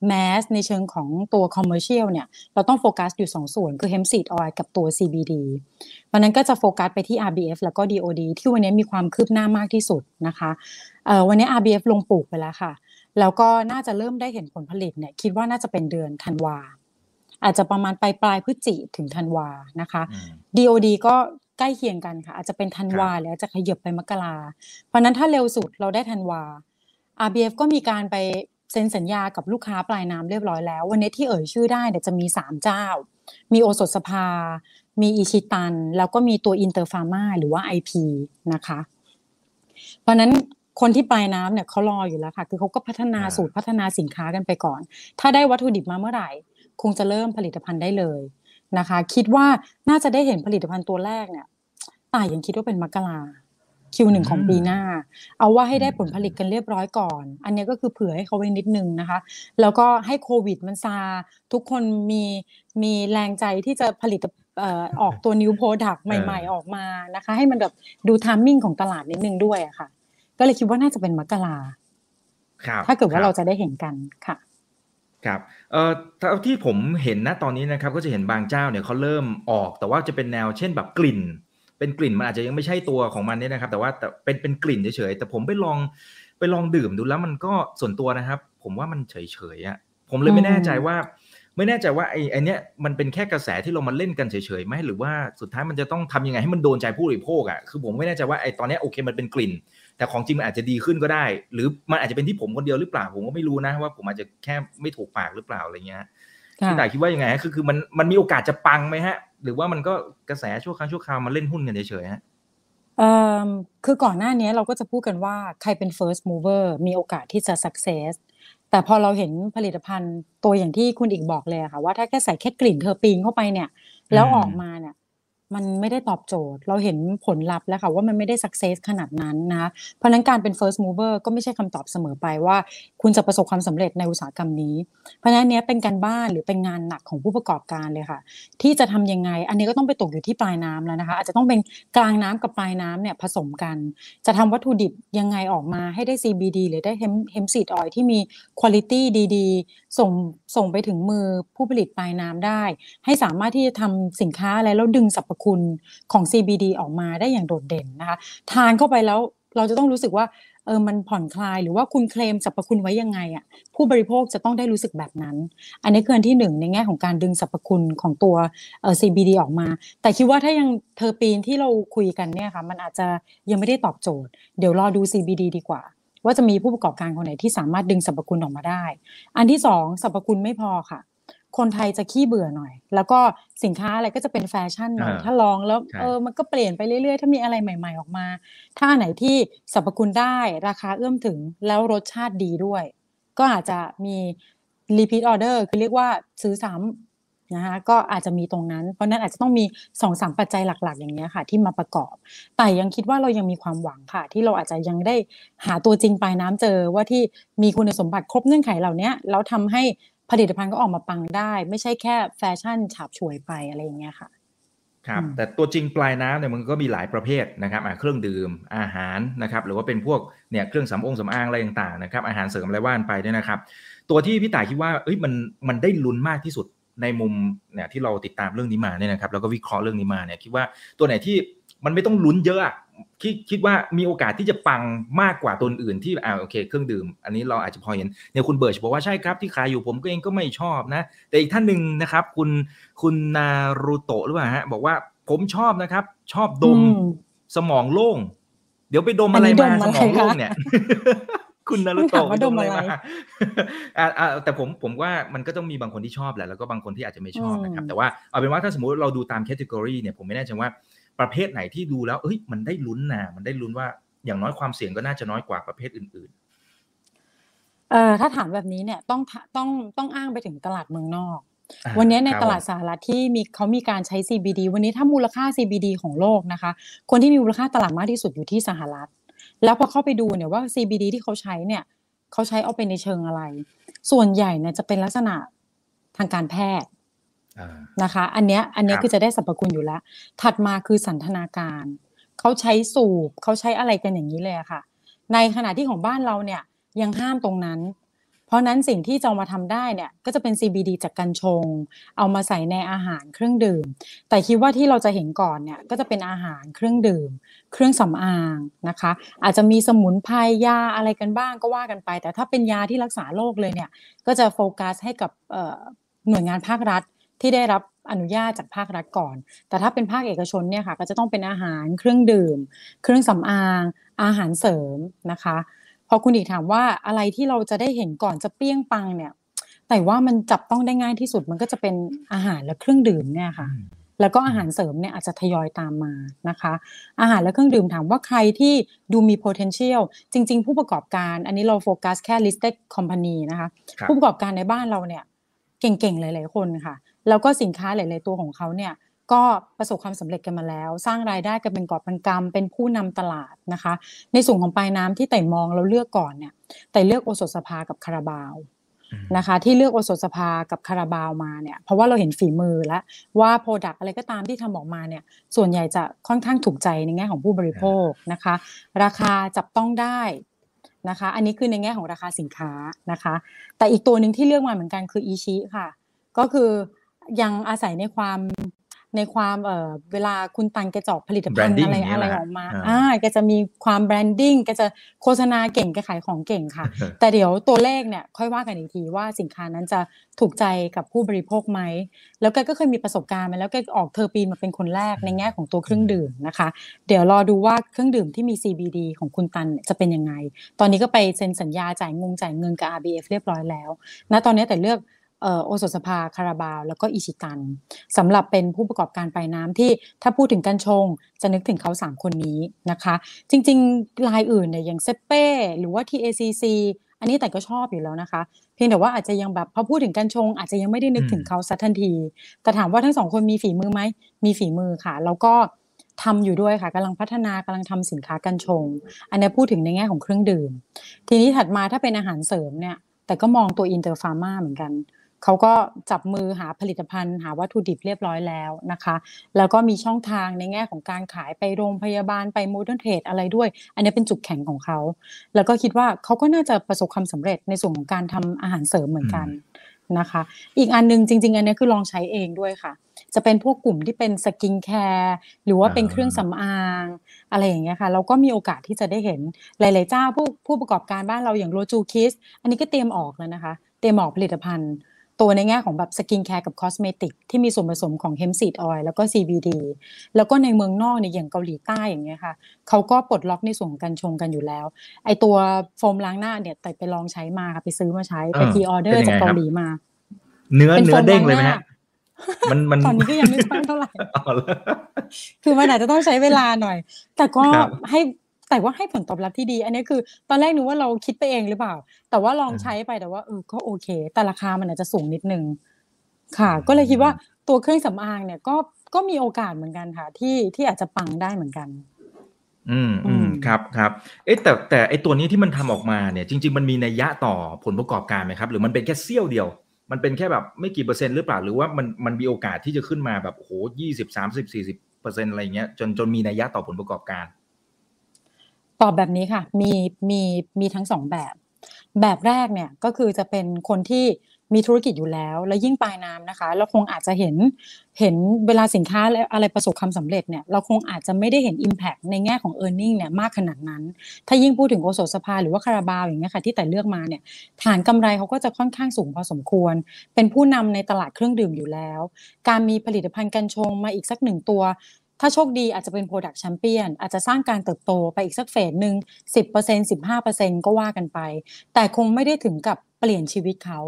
แมสในเชิงของตัวคอมเมอร์เชียลเนี่ยเราต้องโฟกัสอยู่สองส่วนคือ hemp seed oil กับตัว CBD เพราะนั้นก็จะโฟกัสไปที่ RBF แล้วก็ DOD ที่วันนี้มีความคืบหน้ามากที่สุดนะคะวันนี้ RBF ลงปลูกไปแล้วค่ะ แล้วก็น่าจะเริ่มได้เห็นผลผลิตเนี่ยคิดว่าน่าจะเป็นเดือนธันวาอาจจะประมาณปลายปลายพฤศจิถึงธันวานะคะ DOD ก็ใกล้เคียงกันค่ะ อาจจะเป็นธันวาหรืออาจจะขยับไปมกราเพราะนั้นถ้าเร็วสุดเราได้ธันวา RBF ก็มีการไป เซ็นสัญญากับลูกค้าปลายน้ำเรียบร้อยแล้ว วันนี้ที่เอ่ยชื่อได้เดี๋ยวจะมี 3 เจ้า มีโอสถสภา มีอิชิตัน แล้วก็มีตัวอินเตอร์ฟาร์มาหรือว่า IP นะคะ เพราะนั้นคนที่ปลายน้ำเนี่ยเขารออยู่แล้วค่ะ คือเขาก็พัฒนาสูตรพัฒนาสินค้ากันไปก่อน ถ้าได้วัตถุดิบมาเมื่อไหร่ คงจะเริ่มผลิตภัณฑ์ได้เลยนะคะ คิดว่าน่าจะได้เห็นผลิตภัณฑ์ตัวแรกเนี่ยต่ายยังคิดว่าเป็นมกรา Q หนึ่งของปีหน้า เอาว่าให้ได้ผลผลิตกันเรียบร้อยก่อน อันนี้ก็คือเผื่อให้เขาไว้นิดนึงนะคะ แล้วก็ให้โควิดมันซา ทุกคนมีมีแรงใจที่จะผลิตออกตัว new product ใหม่ๆ ออกมานะคะ ให้มันแบบดู timing ของตลาดนิดนึงด้วยอะค่ะ ก็เลยคิดว่าน่าจะเป็นมกราถ้าเกิดว่าเราจะได้เห็นกันค่ะครับเอ่อที่ผมเห็นนะตอนนี้นะครับ ก็จะเห็นบางเจ้าเนี่ยเขาเริ่มออกแต่ว่าจะเป็นแนวเช่นแบบกลิ่น เป็นกลิ่นมันอาจจะยังไม่ใช่ตัวของมันเนี่ยนะครับ แต่ว่าแต่เป็นเป็นกลิ่นเฉยๆแต่ผมไปลองไปลองดื่มดูแล้วมันก็ส่วนตัวนะครับ ผมว่ามันเฉยๆอะผมเลยไม่แน่ใจว่า ไม่แน่ใจว่าไอ้ไอเนี้ยมันเป็นแค่กระแสที่เรามาเล่นกันเฉยๆไหมหรือว่าสุดท้ายมันจะต้องทำยังไงให้มันโดนใจผู้บริโภคอะคือผมไม่แน่ใจว่าไอ้ตอนนี้โอเคมันเป็นกลิ่น แต่ของจริงมันอาจจะดีขึ้นก็ได้ หรือมันอาจจะเป็นที่ผมคนเดียวหรือเปล่าผมก็ไม่รู้นะว่า ผมอาจจะแค่ไม่ถูกปากหรือเปล่าอะไรเงี้ยพี่ต่ายคิดว่ายังไงคือคือมันมันมีโอกาสจะปังไหมฮะ หรือว่ามันก็กระแสชั่วครั้งชั่วคราวมาเล่นหุ้นกันเฉยๆฮะเอ่อคือก่อนหน้านี้เราก็จะพูดกันว่าใครเป็น first mover มีโอกาสที่จะ success แต่พอเราเห็นผลิตภัณฑ์ตัวอย่างที่คุณอีกบอกเลยค่ะว่าถ้าแค่ใส่แค่กลิ่นเทอร์ปีนเข้าไปเนี่ย แล้วออกมาเนี่ย มันไม่ได้ตอบโจทย์ เราเห็นผลลัพธ์แล้วค่ะว่ามันไม่ได้สักเซสขนาดนั้นนะ เพราะนั้นการเป็น first mover ก็ไม่ใช่คำตอบเสมอไปว่า คุณจะประสบความสำเร็จในอุตสาหกรรมนี้ เพราะนั้นเนี้ยเป็นการบ้านหรือเป็นงานหนักของผู้ประกอบการเลยค่ะ ที่จะทำยังไง อันนี้ก็ต้องไปตกอยู่ที่ปลายน้ำแล้วนะคะ อาจจะต้องเป็นกลางน้ำกับปลายน้ำเนี่ยผสมกัน จะทำวัตถุดิบยังไงออกมาให้ได้ CBD หรือได้เฮมเฮมซีดออยที่มีคุณภาพดี ๆส่งส่งไปถึงมือผู้ผลิตปลายน้ำได้ ให้สามารถที่จะทำสินค้าอะไรแล้วดึงสรรพคุณของ CBD ออกมาได้อย่างโดดเด่นนะคะ ทานเข้าไปแล้วเราจะต้องรู้สึกว่าเออมันผ่อนคลายหรือว่าคุณเคลมสรรพคุณไว้ยังไงอะผู้บริโภคจะต้องได้รู้สึกแบบนั้น อันนี้คืออันที่หนึ่งในแง่ของการดึงสรรพคุณของตัวเออ CBD ออกมา แต่คิดว่าถ้ายังเทอร์ปีนที่เราคุยกันเนี่ยค่ะมันอาจจะยังไม่ได้ตอบโจทย์ เดี๋ยวรอดู CBD ดีกว่า ว่าจะมีผู้ประกอบการคนไหนที่สามารถดึงสรรพคุณออกมาได้ อันที่สองสรรพคุณไม่พอค่ะ คนไทยจะขี้เบื่อหน่อย แล้วก็สินค้าอะไรก็จะเป็นแฟชั่นหน่อยถ้าลองแล้วเออมันก็เปลี่ยนไปเรื่อยๆ ถ้ามีอะไรใหม่ๆออกมา ถ้าไหนที่สรรพคุณได้ราคาเอื้อมถึงแล้วรสชาติดีด้วย ก็อาจจะมี repeat order คือเรียกว่าซื้อซ้ำ นะคะก็อาจจะมีตรงนั้น เพราะนั้นอาจจะต้องมีสองสามปัจจัยหลัก ๆ อย่างนี้ค่ะ ที่มาประกอบ แต่ยังคิดว่าเรายังมีความหวังค่ะ ที่เราอาจจะยังได้หาตัวจริงปลายน้ำเจอว่าที่มีคุณสมบัติครบเงื่อนไขเหล่านี้แล้วทำให้ผลิตภัณฑ์ก็ออกมาปังได้ ไม่ใช่แค่แฟชั่นฉาบฉวยไปอะไรอย่างเงี้ยค่ะครับแต่ตัวจริงปลายน้ำเนี่ยมันก็มีหลายประเภทนะครับเครื่องดื่มอาหารนะครับหรือว่าเป็นพวกเนี่ยเครื่องสำองสำอางอะไรต่างๆนะครับอาหารเสริมอะไรว่านไปเนี่ยนะครับ ตัวที่พี่ต่ายคิดว่าเอ้ยมันมันได้ลุ้นมากที่สุด ในมุมเนี่ยที่เราติดตามเรื่องนี้มาเนี่ยนะครับแล้วก็วิเคราะห์เรื่องนี้มาเนี่ยคิดว่าตัวไหนที่มันไม่ต้องลุ้นเยอะคิดคิดว่ามีโอกาสที่จะปังมากกว่าตัวอื่นที่อ่าโอเค เครื่องดื่ม อันนี้เราอาจจะพอเห็นเนี่ยคุณเบิร์ชบอกว่าใช่ครับที่ขายอยู่ผมก็เองก็ไม่ชอบนะ แต่อีกท่านหนึ่งนะครับ คุณคุณนารูโตะหรือเปล่าฮะบอกว่าผมชอบนะครับ ชอบดมสมองโล่ง เดี๋ยวไปดมอะไรมาสมองโล่งเนี่ย คุณนารูโตะดมอะไรมาอ่าแต่ผมผมว่ามันก็ต้องมีบางคนที่ชอบแหละแล้วก็บางคนที่อาจจะไม่ชอบนะครับ แต่ว่าเอาเป็นว่าถ้าสมมติเราดูตาม category เนี่ยผมไม่แน่ใจว่าประเภทไหนที่ดูแล้วเอ้ยมันได้ลุ้นนะมันได้ลุ้นว่าอย่างน้อยความเสี่ยงก็น่าจะน้อยกว่าประเภทอื่นๆเอ่อถ้าถามแบบนี้เนี่ยต้องต้องต้องอ้างไปถึงตลาดเมืองนอก วันนี้ในตลาดสหรัฐที่มีเขามีการใช้ CBD วันนี้ถ้ามูลค่า CBD ของโลกนะคะ คนที่มีมูลค่าตลาดมากที่สุดอยู่ที่สหรัฐ แล้วพอเข้าไปดูเนี่ยว่า CBD ที่เขาใช้เนี่ยเขาใช้เอาไปในเชิงอะไร ส่วนใหญ่เนี่ยจะเป็นลักษณะทางการแพทย์นะคะ อันเนี้ยอันเนี้ยคือจะได้สรรพคุณอยู่แล้ว ถัดมาคือสันทนาการเขาใช้สูบเขาใช้อะไรกันอย่างนี้เลยอะค่ะ ในขณะที่ของบ้านเราเนี่ยยังห้ามตรงนั้น เพราะนั้นสิ่งที่จะมาทำได้เนี่ยก็จะเป็น CBD จากกัญชง เอามาใส่ในอาหารเครื่องดื่ม แต่คิดว่าที่เราจะเห็นก่อนเนี่ยก็จะเป็นอาหารเครื่องดื่ม เครื่องสำอางนะคะ อาจจะมีสมุนไพรยาอะไรกันบ้างก็ว่ากันไป แต่ถ้าเป็นยาที่รักษาโรคเลยเนี่ยก็จะโฟกัสให้กับหน่วยงานภาครัฐที่ได้รับอนุญาตจากภาครัฐก่อน แต่ถ้าเป็นภาคเอกชนเนี่ยค่ะก็จะต้องเป็นอาหารเครื่องดื่ม เครื่องสำอาง อาหารเสริมนะคะ พอคุณอีกถามว่าอะไรที่เราจะได้เห็นก่อนจะเปี้ยงปังเนี่ย แต่ว่ามันจับต้องได้ง่ายที่สุดมันก็จะเป็นอาหารและเครื่องดื่มเนี่ยค่ะ แล้วก็อาหารเสริมเนี่ยอาจจะทยอยตามมานะคะ อาหารและเครื่องดื่มถามว่าใครที่ดูมี potential จริง ๆ ผู้ประกอบการ อันนี้เราโฟกัสแค่ listed company นะคะ ผู้ประกอบการในบ้านเราเนี่ยเก่งๆหลาย ๆ คนค่ะ แล้วก็สินค้าหลาย ๆ ตัวของเขาเนี่ย ก็ประสบความสำเร็จกันมาแล้ว สร้างรายได้กันเป็นกอบเป็นกำเป็นผู้นำตลาดนะคะ ในส่วนของปลายน้ำที่ต่ายมองเราเลือกก่อนเนี่ยต่ายเลือกโอสถสภากับคาราบาวนะคะที่เลือกโอสถสภากับคาราบาวมาเนี่ยเพราะว่าเราเห็นฝีมือแล้วว่า product อะไรก็ตามที่ทำออกมาเนี่ยส่วนใหญ่จะค่อนข้างถูกใจในแง่ของผู้บริโภคนะคะ ราคาจับต้องได้นะคะ อันนี้คือในแง่ของราคาสินค้านะคะ แต่อีกตัวหนึ่งที่เลือกมาเหมือนกันคืออีชิค่ะ ก็คือยังอาศัยในความ ในความเอ่อเวลาคุณตันแกจอกผลิตภัณฑ์อะไรอะไรออกมาอ่าแกจะมีความแบรนดิ้งแกจะโฆษณาเก่งแกขายของเก่งค่ะ แต่เดี๋ยวตัวเลขเนี่ยค่อยว่ากันอีกทีว่าสินค้านั้นจะถูกใจกับผู้บริโภคไหม แล้วแกก็เคยมีประสบการณ์มาแล้วแกออกเทอร์ปีนมาเป็นคนแรกในแง่ของตัวเครื่องดื่มนะคะ เดี๋ยวรอดูว่าเครื่องดื่มที่มี CBD ของคุณตันจะเป็นยังไง ตอนนี้ก็ไปเซ็นสัญญาจ่ายงงจ่ายเงินกับ RBF เรียบร้อยแล้วณตอนนี้ต่ายเลือก โอสถสภาคาราบาว แล้วก็อิชิตันสำหรับเป็นผู้ประกอบการปลายน้ำที่ถ้าพูดถึงกัญชง จะนึกถึงเขา 3 คนนี้นะคะ จริงๆรายอื่นเนี่ยอย่างเซ็ปเป้หรือว่า TACC อันนี้ต่ายก็ชอบอยู่แล้วนะคะ เพียงแต่ว่าอาจจะยังแบบพอพูดถึงกัญชง อาจจะยังไม่ได้นึกถึงเขาสักทันที แต่ถามว่าทั้งสองคนมีฝีมือไหมมีฝีมือค่ะ แล้วก็ทำอยู่ด้วยค่ะกำลังพัฒนากำลังทำสินค้ากัญชง อันนี้พูดถึงในแง่ของเครื่องดื่ม ทีนี้ถัดมาถ้าเป็นอาหารเสริมเนี่ยต่ายก็มองตัวอินเตอร์ฟาร์มาเหมือนกัน เขาก็จับมือหาผลิตภัณฑ์ หาวัตถุดิบเรียบร้อยแล้วนะคะ แล้วก็มีช่องทางในแง่ของการขายไปโรงพยาบาลไป modern trade อะไรด้วย อันนี้เป็นจุดแข็งของเขา แล้วก็คิดว่าเขาก็น่าจะประสบความสำเร็จในส่วนของการทำอาหารเสริมเหมือนกันนะคะ อีกอันนึงจริง ๆ อันนี้คือลองใช้เองด้วยค่ะ จะเป็นพวกกลุ่มที่เป็น skincare หรือว่าเป็นเครื่องสำอางอะไรอย่างเงี้ยค่ะ เราก็มีโอกาสที่จะได้เห็นหลาย ๆ เจ้าผู้ผู้ประกอบการบ้านเราอย่างโรจูคิสอันนี้ก็เตรียมออกแล้วนะคะ เตรียมออกผลิตภัณฑ์ ตัวในแง่ของแบบ skincare กับ cosmetic ที่มีส่วนผสมของ hemp seed oil แล้วก็ CBD แล้วก็ในเมืองนอกเนี่ยอย่างเกาหลีใต้อย่างเงี้ยค่ะเขาก็ปลดล็อกในส่วนของการชงกันอยู่แล้ว ไอตัวโฟมล้างหน้าเนี่ยแต่ไปลองใช้มาค่ะไปซื้อมาใช้ไปทีออเดอร์จากเกาหลีมา เนื้อเนื้อเด้งเลยไหมฮะมันมันตอนนี้ก็ยังไม่ค่อยเท่าไหร่ คือมันอาจจะต้องใช้เวลาหน่อย แต่ก็ให้ แต่ว่าให้ผลตอบรับที่ดี อันนี้คือ ตอนแรกนึกว่าเราคิดไปเองหรือเปล่า แต่ว่าลองใช้ไปแต่ว่าเออก็โอเค แต่ราคามันอาจจะสูงนิดนึงค่ะ ก็เลยคิดว่าตัวเครื่องสำอางเนี่ยก็ก็มีโอกาสเหมือนกันค่ะ ที่ที่อาจจะปังได้เหมือนกัน อืมอืมครับครับเอ๊ะแต่แต่ไอตัวนี้ที่มันทำออกมาเนี่ย จริง ๆ มันมีนัยยะต่อผลประกอบการไหมครับ หรือมันเป็นแค่เสี้ยวเดียว มันเป็นแค่แบบไม่กี่เปอร์เซ็นต์หรือเปล่าหรือว่ามันมันมีโอกาสที่จะขึ้นมาแบบโอ้โหยี่สิบสามสิบสี่สิบเปอร์เซ็นต์อะไรเงี้ยจนจนมีนัยยะต่อผลประกอบการ ตอบแบบนี้ค่ะ มีมีมีทั้งสองแบบ แบบแรกเนี่ยก็คือจะเป็นคนที่มีธุรกิจอยู่แล้ว แล้วยิ่งปลายน้ำนะคะ เราคงอาจจะเห็นเห็นเวลาสินค้าอะไรประสบความสำเร็จเนี่ยเราคงอาจจะไม่ได้เห็น Impact ในแง่ของ e a r n i n g เนี่ยมากขนาดนั้น ถ้ายิ่งพูดถึงโอโซสภาหรือว่าคาราบาวอย่างเงี้ยค่ะที่แต่เลือกมาเนี่ยฐานกำไรเขาก็จะค่อนข้างสูงพอสมควร เป็นผู้นำในตลาดเครื่องดื่มอยู่แล้ว การมีผลิตภัณฑ์กัญชงมาอีกสักหนึ่งตัว ถ้าโชคดีอาจจะเป็น Product Champion อาจจะสร้างการเติบโตไปอีกสักเฟสหนึ่ง10% 15%ก็ว่ากันไป แต่คงไม่ได้ถึงกับเปลี่ยนชีวิตเขา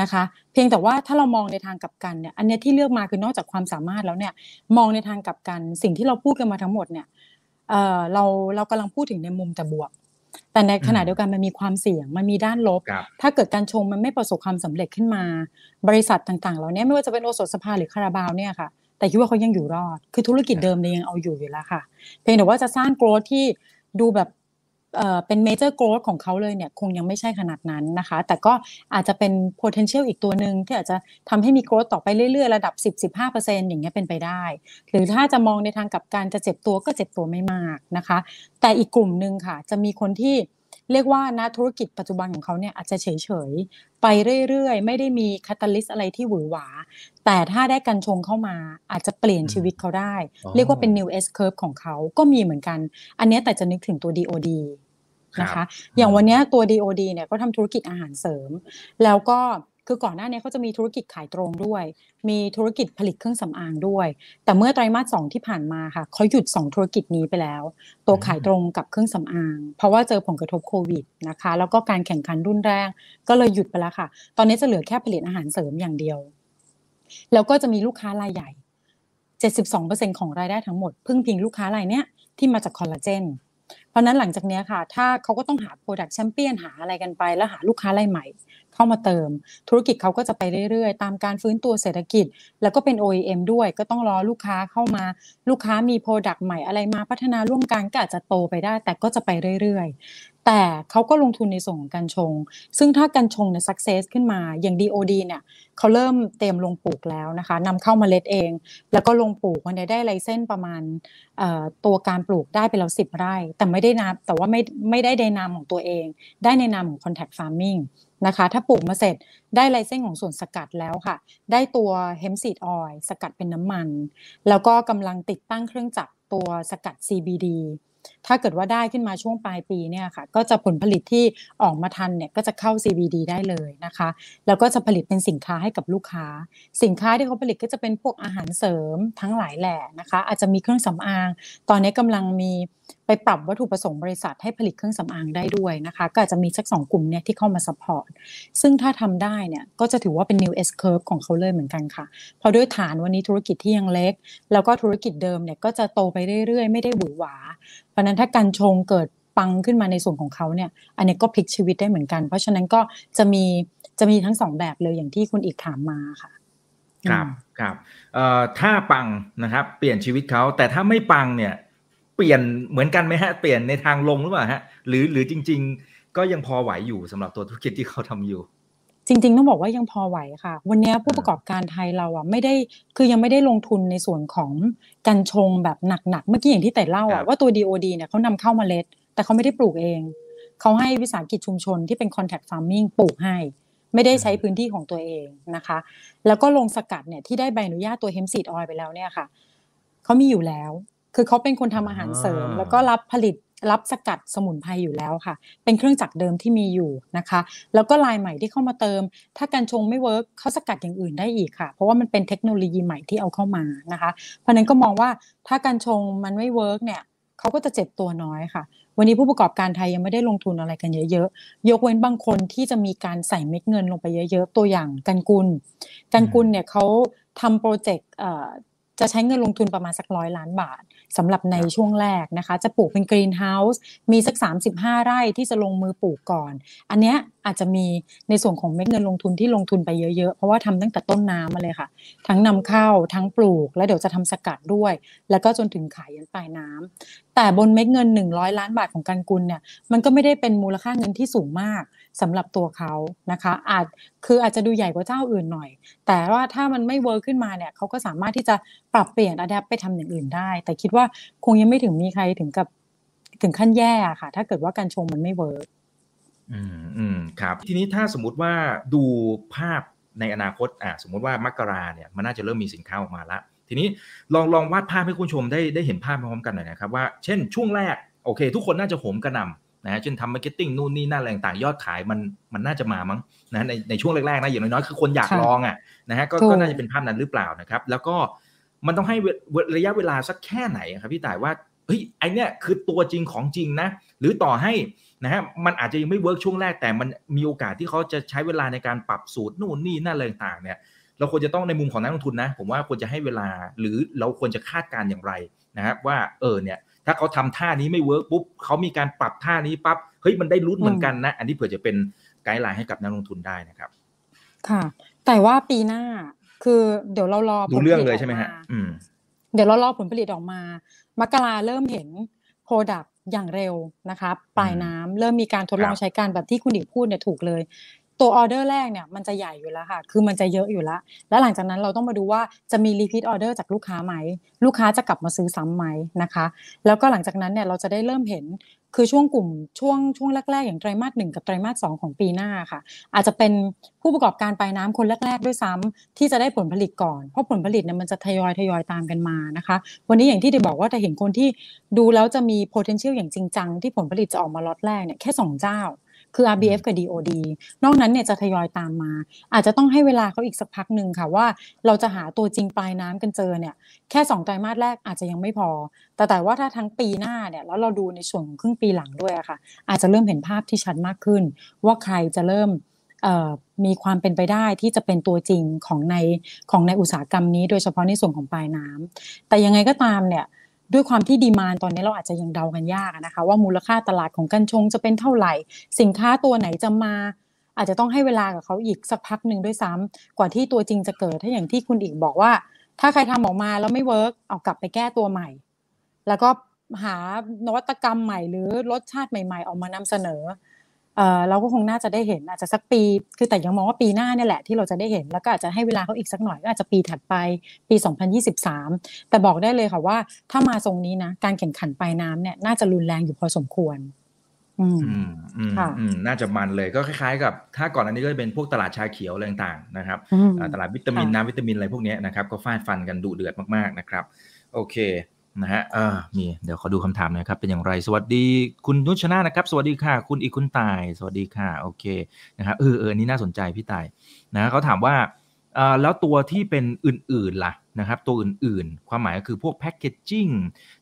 นะคะ เพียงแต่ว่าถ้าเรามองในทางกลับกันเนี่ยอันนี้ที่เลือกมาคือนอกจากความสามารถแล้วเนี่ยมองในทางกลับกัน สิ่งที่เราพูดกันมาทั้งหมดเนี่ยเออเราเรากำลังพูดถึงในมุมแต่บวก แต่ในขณะเดียวกันมันมีความเสี่ยงมันมีด้านลบ ถ้าเกิดการชงมันไม่ประสบความสำเร็จขึ้นมา บริษัทต่างๆเหล่านี้ไม่ว่าจะเป็นโอสถสภาหรือคาราบาวเนี่ยค่ะ แต่คิดว่าเขายังอยู่รอด คือธุรกิจเดิมเนี่ยยังเอาอยู่อยู่แล้วค่ะ เพียงแต่ว่าจะสร้างโกรธที่ดูแบบเอ่อเป็น major growth ของเขาเลยเนี่ยคงยังไม่ใช่ขนาดนั้นนะคะ แต่ก็อาจจะเป็น potential อีกตัวหนึ่งที่อาจจะทำให้มี growth ต่อไปเรื่อยๆ ระดับ 10-15%อย่างเงี้ยเป็นไปได้ หรือถ้าจะมองในทางกับการจะเจ็บตัวก็เจ็บตัวไม่มากนะคะ แต่อีกกลุ่มหนึ่งค่ะ จะมีคนที่ เรียกว่านะธุรกิจปัจจุบันของเขาเนี่ยอาจจะเฉยๆ ไปเรื่อยๆ ไม่ได้มีคาตาลิสอะไรที่หวือหวา แต่ถ้าได้กันชงเข้ามาอาจจะเปลี่ยนชีวิตเขาได้ เรียกว่าเป็น new S curve ของเขาก็มีเหมือนกัน อันนี้แต่จะนึกถึงตัว DOD นะคะ อย่างวันนี้ตัว DOD เนี่ยก็ทำธุรกิจอาหารเสริม แล้วก็ คือก่อนหน้านี้เขาจะมีธุรกิจขายตรงด้วย มีธุรกิจผลิตเครื่องสำอางด้วย แต่เมื่อไตรมาสสองที่ผ่านมาค่ะเขาหยุด 2 ธุรกิจนี้ไปแล้ว ตัวขายตรงกับเครื่องสำอาง เพราะว่าเจอผลกระทบโควิดนะคะ แล้วก็การแข่งขันรุ่นแรงก็เลยหยุดไปแล้วค่ะ ตอนนี้จะเหลือแค่ผลิตอาหารเสริมอย่างเดียว แล้วก็จะมีลูกค้ารายใหญ่ 72%ของรายได้ทั้งหมด พึ่งพิงลูกค้ารายเนี้ยที่มาจากคอลลาเจนเพราะนั้นหลังจากนี้ค่ะ ถ้าเขาก็ต้องหา Product Champion หาอะไรกันไป แล้วหาลูกค้ารายใหม่ เข้ามาเติม ธุรกิจเขาก็จะไปเรื่อยๆ ตามการฟื้นตัวเศรษฐกิจ แล้วก็เป็น OEM ด้วย ก็ต้องรอลูกค้าเข้ามา ลูกค้ามี Product ใหม่อะไรมาพัฒนาร่วมกันก็อาจจะโตไปได้ แต่ก็จะไปเรื่อยๆ แต่เขาก็ลงทุนในส่วนของการชง ซึ่งถ้าการชงเนี่ย success ขึ้นมาอย่าง DOD เนี่ยเขาเริ่มเตรียมลงปลูกแล้วนะคะนำเข้ามาเล็ดเอง แล้วก็ลงปลูกวันนี้ได้ไลเซนประมาณตัวการปลูกได้ไปแล้วสิบไร่ แต่ไม่ได้นามแต่ว่าไม่ไม่ได้ในนามของตัวเอง ได้ในนามของ contact farming นะคะ ถ้าปลูกมาเสร็จได้ไลเซนของส่วนสกัดแล้วค่ะ ได้ตัวเฮมซีดออยสกัดเป็นน้ำมัน แล้วก็กำลังติดตั้งเครื่องจักรตัวสกัด CBD ถ้าเกิดว่าได้ขึ้นมาช่วงปลายปีเนี่ยค่ะ ก็จะผลผลิตที่ออกมาทันเนี่ยก็จะเข้า CBD ได้เลยนะคะ แล้วก็จะผลิตเป็นสินค้าให้กับลูกค้า สินค้าที่เขาผลิตก็จะเป็นพวกอาหารเสริมทั้งหลายแหล่นะคะ อาจจะมีเครื่องสำอาง ตอนนี้กำลังมี ไปปรับวัตถุประสงค์บริษัทให้ผลิตเครื่องสำอางได้ด้วยนะคะ ก็อาจจะมีสักสองกลุ่มเนี่ยที่เข้ามา support ซึ่งถ้าทำได้เนี่ยก็จะถือว่าเป็น new S curve ของเขาเลยเหมือนกันค่ะ เพราะด้วยฐานวันนี้ธุรกิจที่ยังเล็ก แล้วก็ธุรกิจเดิมเนี่ยก็จะโตไปเรื่อยๆ ไม่ได้หวือหวา เพราะนั้นถ้าการชงเกิดปังขึ้นมาในส่วนของเขาเนี่ยอันนี้ก็พลิกชีวิตได้เหมือนกัน เพราะฉะนั้นก็จะมีจะมีทั้งสองแบบเลยอย่างที่คุณอีกถามมาค่ะครับครับเอ่อถ้าปังนะครับ เปลี่ยนชีวิตเขาแต่ถ้าไม่ปังเนี่ย เปลี่ยนเหมือนกันไหมฮะ เปลี่ยนในทางลงหรือเปล่าฮะ หรือหรือจริง ๆ ก็ยังพอไหวอยู่สำหรับตัวธุรกิจที่เขาทำอยู่ จริง ๆ ต้องบอกว่ายังพอไหวค่ะ วันนี้ผู้ประกอบการไทยเราอะไม่ได้คือยังไม่ได้ลงทุนในส่วนของการชงแบบหนักๆเมื่อกี้อย่างที่แต่เล่าอะว่าตัว DOD เนี่ยเขานำเข้ามาเล็ด แต่เขาไม่ได้ปลูกเองเขาให้วิสาหกิจชุมชนที่เป็น contact farming ปลูกให้ ไม่ได้ใช้พื้นที่ของตัวเองนะคะ แล้วก็ลงสกัดเนี่ยที่ได้ใบอนุญาตตัว hemp seed oil ไปแล้วเนี่ยค่ะเขามีอยู่แล้ว คือเขาเป็นคนทำอาหารเสริม แล้วก็รับผลิตรับสกัดสมุนไพรอยู่แล้วค่ะ เป็นเครื่องจักรเดิมที่มีอยู่นะคะ แล้วก็ลายใหม่ที่เข้ามาเติม ถ้ากัญชงไม่ work เขาสกัดอย่างอื่นได้อีกค่ะ เพราะว่ามันเป็นเทคโนโลยีใหม่ที่เอาเข้ามานะคะ เพราะนั้นก็มองว่าถ้ากัญชงมันไม่ work เนี่ยเขาก็จะเจ็บตัวน้อยค่ะ วันนี้ผู้ประกอบการไทยยังไม่ได้ลงทุนอะไรกันเยอะๆ ยกเว้นบางคนที่จะมีการใส่เม็ดเงินลงไปเยอะๆ ตัวอย่างกันกุล กันกุลเนี่ยเขาทำ project จะใช้เงินลงทุนประมาณสักร้อยล้านบาท สำหรับในช่วงแรกนะคะ จะปลูกเป็น greenhouse มีสัก 35 ไร่ที่จะลงมือปลูกก่อน อันเนี้ยอาจจะมีในส่วนของเม็ดเงินลงทุนที่ลงทุนไปเยอะๆ เพราะว่าทำตั้งแต่ต้นน้ำมาเลยค่ะ ทั้งนำเข้าทั้งปลูก แล้วเดี๋ยวจะทำสกัดด้วย แล้วก็จนถึงขายยันปลายน้ำแต่บนเม็ดเงิน 100 ล้านบาทของกันกุลเนี่ยมันก็ไม่ได้เป็นมูลค่าเงินที่สูงมาก สำหรับตัวเขานะคะ อาจคืออาจจะดูใหญ่กว่าเจ้าอื่นหน่อย แต่ว่าถ้ามันไม่ work ขึ้นมาเนี่ยเขาก็สามารถที่จะปรับเปลี่ยน adapt ไปทำอย่างอื่นได้ แต่คิดว่าคงยังไม่ถึงมีใครถึงกับถึงขั้นแย่ค่ะ ถ้าเกิดว่ากัญชงมันไม่ workอืมอืมครับ ทีนี้ถ้าสมมติว่าดูภาพในอนาคตอ่าสมมติว่ามกราเนี่ยมันน่าจะเริ่มมีสินค้าออกมาละทีนี้ลองลองวาดภาพให้คุณชมได้ได้เห็นภาพพร้อมกันหน่อยนะครับว่า เช่นช่วงแรกโอเค ทุกคนน่าจะโหมกระหน่ำ นะเช่นทำ marketing นู่นนี่นั่นอะไรต่างยอดขายมันมันน่าจะมามั้งนะในในช่วงแรกๆนะอย่างน้อยๆคือคนอยากลองอะนะฮะก็ก็น่าจะเป็นภาพนั้นหรือเปล่านะครับ แล้วก็มันต้องให้ระยะเวลาสักแค่ไหนครับพี่ต่ายว่าเฮ้ยไอเนี้ยคือตัวจริงของจริงนะหรือต่อให้นะฮะมันอาจจะยังไม่ work ช่วงแรกแต่มันมีโอกาสที่เขาจะใช้เวลาในการปรับสูตรนู่นนี่นั่นอะไรต่างเนี่ยเราควรจะต้องในมุมของนักลงทุนนะ ผมว่าควรจะให้เวลาหรือเราควรจะคาดการณ์อย่างไรนะครับว่าเออเนี่ย ถ้าเขาทำท่านี้ไม่ work ปุ๊บเขามีการปรับท่านี้ปั๊บเฮ้ยมันได้ลุ้นเหมือนกันนะ อันนี้เผื่อจะเป็นguideline ให้กับนักลงทุนได้นะครับ ค่ะ แต่ว่าปีหน้าคือเดี๋ยวเรารอดูเรื่องเลยใช่ไหมฮะอืมเดี๋ยวเรารอผลผลิตออกมามกราเริ่มเห็น Product อย่างเร็วนะคะปลายน้ำเริ่มมีการทดลองใช้การแบบที่คุณอิกพูดเนี่ยถูกเลย ตัวออเดอร์แรกเนี่ยมันจะใหญ่อยู่แล้วค่ะ คือมันจะเยอะอยู่แล้ว แล้วหลังจากนั้นเราต้องมาดูว่าจะมี repeat order จากลูกค้าไหม ลูกค้าจะกลับมาซื้อซ้ำไหมนะคะ แล้วก็หลังจากนั้นเนี่ยเราจะได้เริ่มเห็นคือช่วงกลุ่มช่วงช่วงแรกๆ อย่างไตรมาสหนึ่งกับไตรมาสสองของปีหน้าค่ะ อาจจะเป็นผู้ประกอบการปลายน้ำคนแรกๆ ด้วยซ้ำที่จะได้ผลผลิตก่อน เพราะผลผลิตเนี่ยมันจะทยอยทยอยตามกันมานะคะ วันนี้อย่างที่ได้บอกว่าจะเห็นคนที่ดูแล้วจะมี potential อย่างจริงจังที่ผลผลิตจะออกมาล็อตแรกเนี่ยแค่สองเจ้า คือ RBF กับ DOD นอกนั้นเนี่ยจะทยอยตามมา อาจจะต้องให้เวลาเขาอีกสักพักหนึ่งค่ะว่า เราจะหาตัวจริงปลายน้ำกันเจอเนี่ยแค่2ไตรมาสแรกอาจจะยังไม่พอ แต่แต่ว่าถ้าทั้งปีหน้าเนี่ยแล้วเราดูในส่วนของครึ่งปีหลังด้วยค่ะ อาจจะเริ่มเห็นภาพที่ชัดมากขึ้น ว่าใครจะเริ่มมีความเป็นไปได้ที่จะเป็นตัวจริงของในของในอุตสาหกรรมนี้ โดยเฉพาะในส่วนของปลายน้ำแต่ยังไงก็ตามเนี่ย ด้วยความที่ดีมานตอนนี้เราอาจจะยังเดากันยากนะคะ ว่ามูลค่าตลาดของกัญชงจะเป็นเท่าไหร่ สินค้าตัวไหนจะมา อาจจะต้องให้เวลากับเขาอีกสักพักหนึ่งด้วยซ้ำกว่าที่ตัวจริงจะเกิดถ้าอย่างที่คุณอีกบอกว่า ถ้าใครทำออกมาแล้วไม่ work เอากลับไปแก้ตัวใหม่ แล้วก็หานวัตกรรมใหม่หรือรสชาติใหม่ ๆ ออกมานำเสนอ เราก็คงน่าจะได้เห็นอาจจะสักปี คือแต่ยังมองว่าปีหน้าเนี่ยแหละที่เราจะได้เห็นแล้วก็อาจจะให้เวลาเขาอีกสักหน่อยก็อาจจะปีถัดไปปี 2023 แต่บอกได้เลยค่ะว่า ถ้ามาทรงนี้นะการแข่งขันปลายน้ำเนี่ยน่าจะรุนแรงอยู่พอสมควรอืมอืมอืมน่าจะมันเลยก็คล้ายๆกับ ถ้าก่อนอันนี้ก็จะเป็นพวกตลาดชาเขียวอะไรต่างๆนะครับตลาดวิตามินน้ำวิตามินอะไรพวกนี้นะครับก็ฟาดฟันกันดุเดือดมากๆนะครับ โอเค นะฮะอ่ามีเดี๋ยวขอดูคำถามน่อยครับ เป็นอย่างไร สวัสดีคุณนุชนานะครับ สวัสดีค่ะ คุณอีกคุณตาย สวัสดีค่ะ โอเค นะครับ เออเออนี่น่าสนใจพี่ตาย นะเขาถามว่าอ่าแล้วตัวที่เป็นอื่นๆล่ะนะครับ ตัวอื่นๆ ความหมายก็คือพวกแพคเกจจิ้ง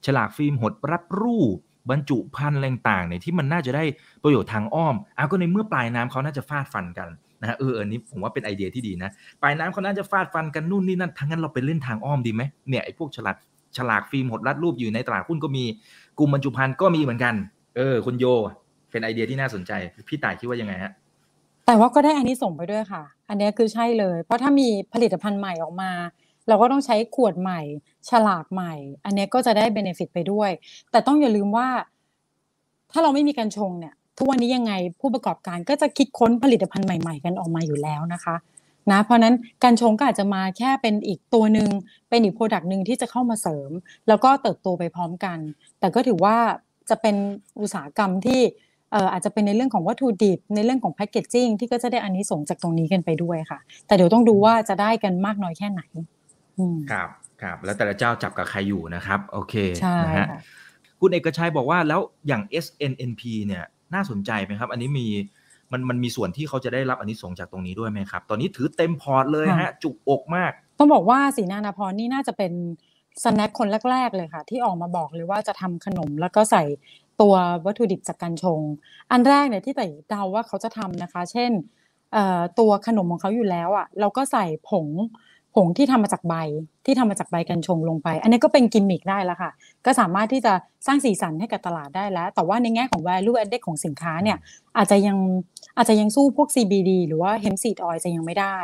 ฉลากฟิล์มหดรับรูป บรรจุภัณฑ์ต่างๆเนี่ยที่มันน่าจะได้ประโยชน์ทางอ้อมอ้าวก็ในเมื่อปลายน้ำเขาน่าจะฟาดฟันกันนะฮะเออเออนี้ผมว่าเป็นไอเดียที่ดีนะปลายน้ำเขาน่าจะฟาดฟันกันนู่นนี่นั่นทั้งนั้นเราไปเล่นทางอ้อมดีไหมเนี่ยไอ้พวกฉลาก ฉลากฟิล์มหดรัดรูปอยู่ในตลาดหุ้นก็มีกลุ่มบรรจุภัณฑ์ก็มีเหมือนกัน เออ คุณโย เป็นไอเดียที่น่าสนใจ พี่ต่ายคิดว่ายังไงฮะแต่ว่าก็ได้อานิสงส์ไปด้วยค่ะ อันนี้คือใช่เลย เพราะถ้ามีผลิตภัณฑ์ใหม่ออกมา เราก็ต้องใช้ขวดใหม่ ฉลากใหม่ อันนี้ก็จะได้ benefit ไปด้วย แต่ต้องอย่าลืมว่า ถ้าเราไม่มีกัญชงเนี่ยทุกวันนี้ยังไงผู้ประกอบการก็จะคิดค้นผลิตภัณฑ์ใหม่ ๆ กันออกมาอยู่แล้วนะคะ นะเพราะนั้นกัญชงก็อาจจะมาแค่เป็นอีกตัวหนึ่งเป็นอีก product หนึ่งที่จะเข้ามาเสริม แล้วก็เติบโตไปพร้อมกัน แต่ก็ถือว่าจะเป็นอุตสาหกรรมที่อาจจะเป็นในเรื่องของวัตถุดิบในเรื่องของ packaging ที่ก็จะได้อานิสงส์จากตรงนี้กันไปด้วยค่ะ แต่เดี๋ยวต้องดูว่าจะได้กันมากน้อยแค่ไหนครับครับแล้วแต่ละเจ้าจับกับใครอยู่นะครับ โอเคใช่นะฮะคุณเอกชัยบอกว่าแล้วอย่าง SNNP เนี่ยน่าสนใจไหมครับ อันนี้มี มันมันมีส่วนที่เขาจะได้รับอานิสงส์จากตรงนี้ด้วยไหมครับ ตอนนี้ถือเต็มพอร์ตเลยฮะ จุกอกมาก ต้องบอกว่าศรีนานาพรนี่น่าจะเป็น snack คนแรก ๆ เลยค่ะ ที่ออกมาบอกเลยว่าจะทำขนมแล้วก็ใส่ตัววัตถุดิบจากกัญชง อันแรกเนี่ยที่แต่เดาว่าเขาจะทำนะคะ เช่นตัวขนมของเขาอยู่แล้วอะเราก็ใส่ผง ผงที่ทำมาจากใบที่ทำมาจากใบกัญชงลงไป อันนี้ก็เป็นกิมมิคได้แล้วค่ะ ก็สามารถที่จะสร้างสีสันให้กับตลาดได้แล้ว แต่ว่าในแง่ของ value added ของสินค้าเนี่ยอาจจะยังอาจจะยังสู้พวก CBD หรือว่า hemp seed oil จะยังไม่ได้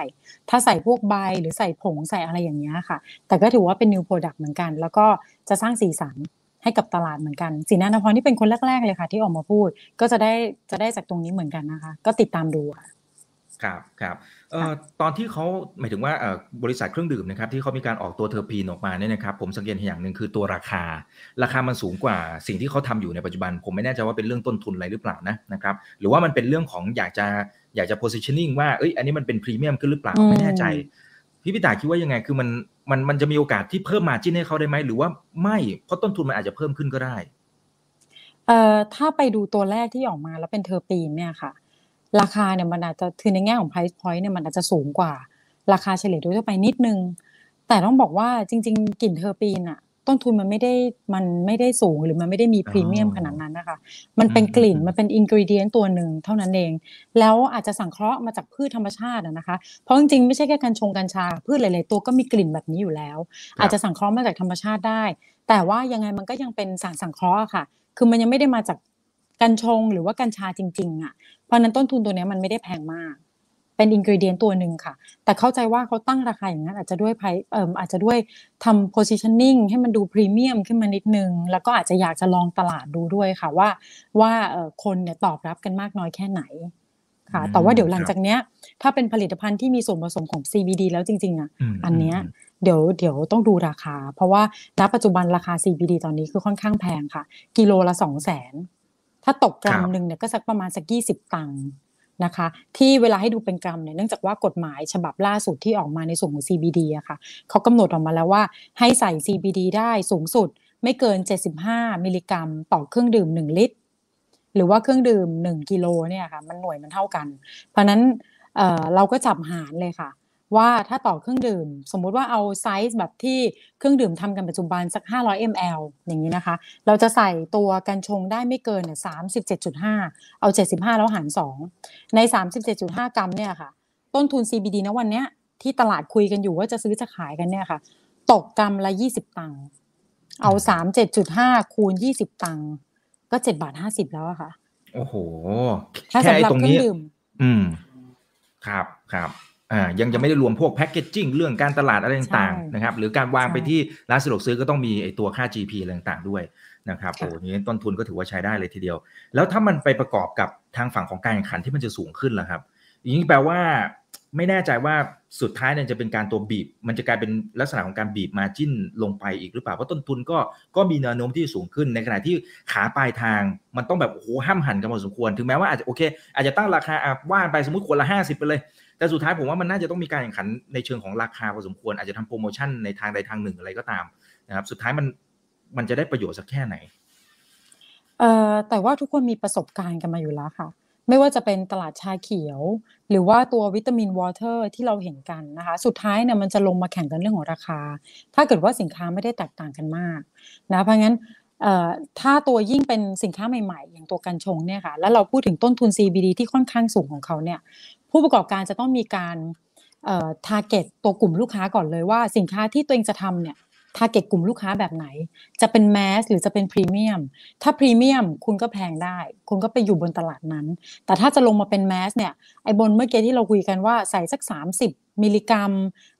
ถ้าใส่พวกใบหรือใส่ผงใส่อะไรอย่างเงี้ยค่ะ แต่ก็ถือว่าเป็น new product เหมือนกัน แล้วก็จะสร้างสีสันให้กับตลาดเหมือนกันสีนานพรที่เป็นคนแรกๆเลยค่ะ ที่ออกมาพูดก็จะได้จะได้จากตรงนี้เหมือนกันนะคะ ก็ติดตามดูค่ะครับครับ ตอนที่เขาหมายถึงว่าเอ่อบริษัทเครื่องดื่มนะครับที่เขามีการออกตัวเทอร์พีนออกมาเนี่ยนะครับผมสังเกตอย่างหนึ่งคือตัวราคา ราคามันสูงกว่าสิ่งที่เขาทำอยู่ในปัจจุบัน ผมไม่แน่ใจว่าเป็นเรื่องต้นทุนอะไรหรือเปล่านะนะครับหรือว่ามันเป็นเรื่องของอยากจะอยากจะ positioning ว่าเอ้ยอันนี้มันเป็นพรีเมียมขึ้นหรือเปล่าไม่แน่ใจพี่พี่ต่ายคิดว่ายังไงคือมันมันมันจะมีโอกาสที่เพิ่ม margin ให้เขาได้ไหมหรือว่าไม่เพราะต้นทุนมันอาจจะเพิ่มขึ้นก็ได้เอ่อถ้าไปดูตัวแรกที่ออกมาแล้วเป็นเทอร์ปีนเนี่ยค่ะ ราคาเนี่ยมันอาจจะคือในแง่ของ price point เนี่ยมันอาจจะสูงกว่า ราคาเฉลี่ยโดยทั่วไปนิดนึง แต่ต้องบอกว่าจริง ๆกลิ่นเทอร์ปีนอะต้นทุนมันไม่ได้มันไม่ได้สูงหรือมันไม่ได้มีพรีเมียมขนาดนั้นนะคะ มันเป็นกลิ่นมันเป็นอินกริเดียนตัวหนึ่งเท่านั้นเอง แล้วอาจจะสังเคราะห์มาจากพืชธรรมชาตินะคะ เพราะจริงๆไม่ใช่แค่การชงกัญชา พืชหลายๆตัวก็มีกลิ่นแบบนี้อยู่แล้ว อาจจะสังเคราะห์มาจากธรรมชาติได้ แต่ว่ายังไงมันก็ยังเป็นสารสังเคราะห์ค่ะ คือมันยังไม่ได้มาจากกัญชงหรือว่ากัญชาจริงๆอะเพ ราะนั้นต้นทุนตัวนี้มันไม่ได้แพงมาก เป็นอินกิเดียนตัวหนึ่งค่ะ แต่เข้าใจว่าเขาตั้งราคาอย่างนั้น อาจจะด้วยไพเอ่ออาจจะด้วยทำ positioning ให้มันดูพรีเมียมขึ้นมานิดนึง แล้วก็อาจจะอยากจะลองตลาดดูด้วยค่ะว่าว่าเอ่อคนเนี่ยตอบรับกันมากน้อยแค่ไหนค่ะแต่ว่าเดี๋ยวหลังจากเนี้ย ถ้าเป็นผลิตภัณฑ์ที่มีส่วนผสมของ CBD แล้วจริง ๆอะมอันเนี้ยเดี๋ยวเดี๋ยวต้องดูราคา เพราะว่าณปัจจุบันราคา CBD ตอนนี้คือค่อนข้างแพงค่ะ กิโลละสองแสน ถ้าตกกรัมหนึ่งเนี่ยก็สักประมาณสักยี่สิบตังค์นะคะ ที่เวลาให้ดูเป็นกรัมเนี่ยเนื่องจากว่ากฎหมายฉบับล่าสุดที่ออกมาในส่วนของ CBD อะค่ะเขากำหนดออกมาแล้วว่าให้ใส่ CBD ได้สูงสุดไม่เกิน 75 มิลลิกรัม ต่อเครื่องดื่ม 1 ลิตร หรือว่าเครื่องดื่ม 1 กิโลเนี่ยค่ะ มันหน่วยมันเท่ากัน เพราะฉะนั้นเอ่อเราก็จับหารเลยค่ะ ว่าถ้าต่อเครื่องดื่ม สมมุติว่าเอาไซส์แบบที่เครื่องดื่มทำกันปัจจุบันสัก 500 ml อย่างนี้นะคะ เราจะใส่ตัวกัญชงได้ไม่เกินเนี่ย37.5 เอา 75 แล้วหาร 2 ใน 37.5 กรัมเนี่ยค่ะ ต้นทุน CBD นะวันเนี้ยที่ตลาดคุยกันอยู่ว่าจะซื้อจะขายกันเนี่ยค่ะ ตกกรัมละ 20 ตังค์เอา 37.5 คูณ 20 ตังค์ก็ 7 บาท 50 แล้วอะค่ะ โอ้โหถ้าแค่สำหรับตรงเครื่อนี้งดื่ม อืม ครับครับ อ่ายังจะไม่ได้รวมพวกแพคเกจจิ้งเรื่องการตลาดอะไรต่างใช่ๆนะครับหรือการวางใช่ไปที่ร้านสะดวกซื้อก็ต้องมีไอตัวค่า GP อะไรต่างๆด้วยนะครับค่ะโอ้นี้ต้นทุนก็ถือว่าใช้ได้เลยทีเดียว แล้วถ้ามันไปประกอบกับทางฝั่งของการแข่งขันที่มันจะสูงขึ้นล่ะครับอย่างนี้แปลว่าไม่แน่ใจว่าสุดท้ายเนี่ยจะเป็นการตัวบีบ มันจะกลายเป็นลักษณะของการบีบมาจิ้นลงไปอีกหรือเปล่าเพราะต้นทุนก็ก็มีแนวโน้มที่สูงขึ้นในขณะที่ขาปลายทางมันต้องแบบโอ้โหห้ามหันกันพอสมควร ถึงแม้ว่าอาจจะโอเค อาจจะตั้งราคาอะว่านไปสมมติคนละห้าสิบไปเลย แต่สุดท้ายผมว่ามันน่าจะต้องมีการแข่งขันในเชิงของราคาพอสมควรอาจจะทำโปรโมชั่นในทางใดทางหนึ่งอะไรก็ตามนะครับ สุดท้ายมันมันจะได้ประโยชน์สักแค่ไหนเอ่อแต่ว่าทุกคนมีประสบการณ์กันมาอยู่แล้วค่ะ ไม่ว่าจะเป็นตลาดชาเขียว หรือว่าตัววิตามินวอเตอร์ที่เราเห็นกันนะคะ สุดท้ายเนี่ยมันจะลงมาแข่งกันเรื่องของราคา ถ้าเกิดว่าสินค้าไม่ได้แตกต่างกันมากนะเพราะงั้นเอ่อถ้าตัวยิ่งเป็นสินค้าใหม่ๆ อย่างตัวกัญชงเนี่ยค่ะ แล้วเราพูดถึงต้นทุน CBD ที่ค่อนข้างสูงของเขาเนี่ย ผู้ประกอบการจะต้องมีการเอ่อ target ตัวกลุ่มลูกค้าก่อนเลยว่าสินค้าที่ตัวเองจะทำเนี่ย target กลุ่มลูกค้าแบบไหน จะเป็นแมสหรือจะเป็นพรีเมียม ถ้าพรีเมียมคุณก็แพงได้ คุณก็ไปอยู่บนตลาดนั้น แต่ถ้าจะลงมาเป็นแมสเนี่ย ไอ้บนเมื่อกี้ที่เราคุยกันว่าใส่สัก 30 มิลลิกรัม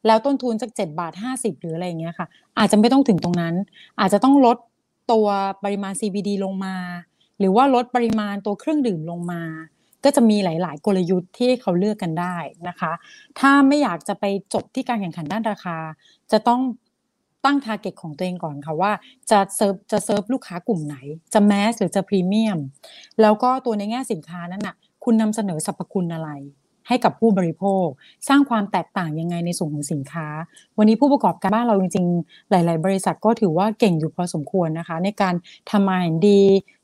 แล้วต้นทุนสัก7บาท 50 หรืออะไรอย่างเงี้ยค่ะ อาจจะไม่ต้องถึงตรงนั้น อาจจะต้องลดตัวปริมาณ CBD ลงมา หรือว่าลดปริมาณตัวเครื่องดื่มลงมา ก็จะมีหลาย ๆ กลยุทธ์ที่เขาเลือกกันได้นะคะ ถ้าไม่อยากจะไปจบที่การแข่งขันด้านราคา จะต้องตั้ง target ของตัวเองก่อนค่ะว่าจะเซิร์ฟจะเซิร์ฟลูกค้ากลุ่มไหน จะ mass หรือจะพรีเมียม แล้วก็ตัวในแง่สินค้านั้นน่ะ คุณนำเสนอสรรพคุณอะไร ให้กับผู้บริโภค สร้างความแตกต่างยังไงในส่วนของสินค้า วันนี้ผู้ประกอบการบ้านเราจริงๆ หลาย ๆ บริษัทก็ถือว่าเก่งอยู่พอสมควรนะคะ ในการทำมาเห็นดี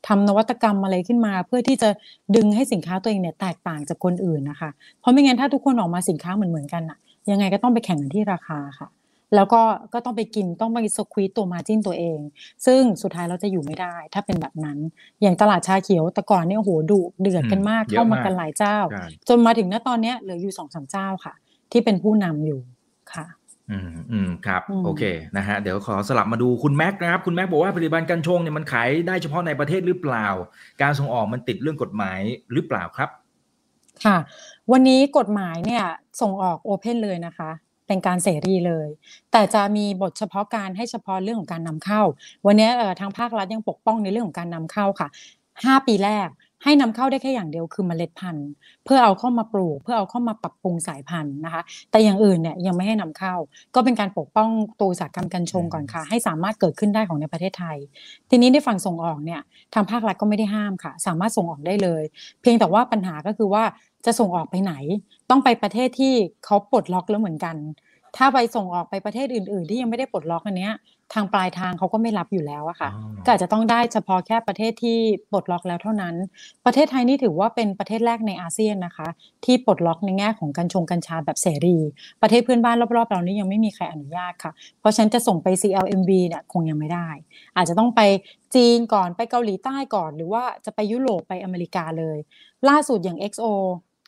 ทำนวัตกรรมอะไรขึ้นมา เพื่อที่จะดึงให้สินค้าตัวเองเนี่ยแตกต่างจากคนอื่นนะคะ เพราะไม่งั้นถ้าทุกคนออกมาสินค้าเหมือนๆกันอะยังไงก็ต้องไปแข่งกันที่ราคาค่ะ แล้วก็ก็ต้องไปกินต้องไปสควีตตัวมาจิ้นตัวเอง ซึ่งสุดท้ายเราจะอยู่ไม่ได้ ถ้าเป็นแบบนั้น อย่างตลาดชาเขียวแต่ก่อนเนี่ยโอ้โหดุเดือดกันมากอืมเยอะเข้ามาากกันหลายเจ้าใช่จนมาถึงณตอนเนี้ยเหลืออยู่สองสามเจ้าค่ะ ที่เป็นผู้นำอยู่ค่ะอืมอืมครับอืมโอเคนะฮะเดี๋ยวขอสลับมาดูคุณแม็กซ์นะครับคุณแม็กซ์บอกว่าผลิตภัณฑ์กัญชงเนี่ยมันขายได้เฉพาะในประเทศหรือเปล่า การส่งออกมันติดเรื่องกฎหมายหรือเปล่าครับ ค่ะ วันนี้กฎหมายเนี่ยส่งออกโอเพนเลยนะคะ เป็นการเสรีเลย แต่จะมีบทเฉพาะการให้เฉพาะเรื่องของการนำเข้า วันนี้เอ่อทางภาครัฐยังปกป้องในเรื่องของการนำเข้าค่ะ 5 ปีแรก ให้นำเข้าได้แค่อย่างเดียวคือเมล็ดพันธุ์ เพื่อเอาเข้ามาปลูก เพื่อเอาเข้ามาปรับปรุงสายพันธุ์นะคะ แต่อย่างอื่นเนี่ยยังไม่ให้นำเข้า ก็เป็นการปกป้องตัวอุตสาหกรรมกัญชงก่อนค่ะ ให้สามารถเกิดขึ้นได้ของในประเทศไทย ทีนี้ในฝั่งส่งออกเนี่ยทางภาครัฐก็ไม่ได้ห้ามค่ะ สามารถส่งออกได้เลย เพียงแต่ว่าปัญหาก็คือว่าจะส่งออกไปไหน ต้องไปประเทศที่เขาปลดล็อกแล้วเหมือนกัน ถ้าไปส่งออกไปประเทศอื่น ๆ ที่ยังไม่ได้ปลดล็อกอันเนี้ย ทางปลายทางเขาก็ไม่รับอยู่แล้วอะค่ะอ๋อก็อาจจะต้องได้เฉพาะแค่ประเทศที่ปลดล็อกแล้วเท่านั้น ประเทศไทยนี่ถือว่าเป็นประเทศแรกในอาเซียนนะคะ ที่ปลดล็อกในแง่ของกัญชงกัญชาแบบเสรี ประเทศเพื่อนบ้านรอบๆเรานี่ยังไม่มีใครอนุญาตค่ะ เพราะฉะนันจะส่งไป CLMV เนี่ยคงยังไม่ได้ อาจจะต้องไปจีนก่อนไปเกาหลีใต้ก่อน หรือว่าจะไปยุโรปไปอเมริกาเลย ล่าสุดอย่าง XO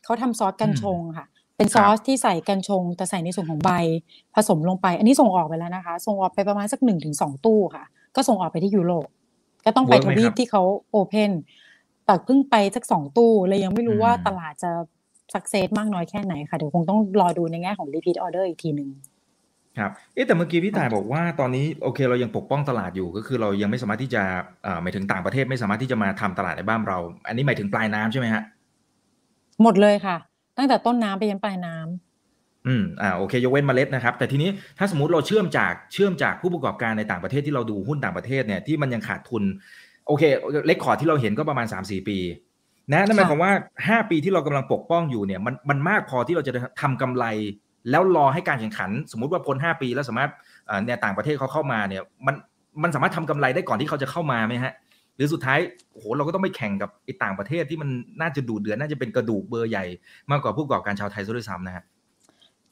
เขาทำซอสกัญชงค่ะ เป็นซอสที่ใส่กัญชง แต่ใส่ในส่วนของใบผสมลงไป อันนี้ส่งออกไปแล้วนะคะ ส่งออกไปประมาณสักหนึ่งถึงสองตู้ค่ะ ก็ส่งออกไปที่ยุโรปก็ต้องไป Work ทไหมวีครัปบที่เขาโอเพนแต่เพิ่งไปสักสองตู้เลยยังไม่รู้ว่าอืมตลาดจะสักเซสมากน้อยแค่ไหนค่ะ เดี๋ยวคงต้องรอดูในแง่ของ repeat order อีกทีหนึ่งครับเอ๊แต่เมื่อกี้พี่ต่ายบอกว่าตอนนี้โอเคเรายังปกป้องตลาดอยู่ก็คือเรายังไม่สามารถที่จะหมายถึงต่างประเทศไม่สามารถที่จะมาทำตลาดในบ้านเรา อันนี้หมายถึงปลายน้ำใช่ไหมฮะหมดเลยค่ะ ตั้งแต่ต้นน้ำไปยันปลายน้ำอืมอ่าโอเคยกเว้นเมล็ดนะครับ แต่ทีนี้ถ้าสมมติเราเชื่อมจากเชื่อมจากผู้ประกอบการในต่างประเทศที่เราดูหุ้นต่างประเทศเนี่ยที่มันยังขาดทุน โอเคเล็กคอร์ดที่เราเห็นก็ประมาณ 3-4 ปีนะนั่นหมายความว่า 5 ปีที่เรากำลังปกป้องอยู่เนี่ยมันมันมากพอที่เราจะทำกำไร แล้วรอให้การแข่งขัน สมมุติว่าพ้น5ปีแล้วสามารถเนี่ยต่างประเทศเขาเข้ามาเนี่ยมันมันสามารถทำกำไรได้ก่อนที่เขาจะเข้ามาไหมฮะ หรือสุดท้ายโอ้โหเราก็ต้องไปแข่งกับไอ้ต่างประเทศที่มันน่าจะดูเดือดน่าจะเป็นกระดูกเบอร์ใหญ่มากกว่าผู้ประกอบการชาวไทยซะด้วยซ้ำนะฮะ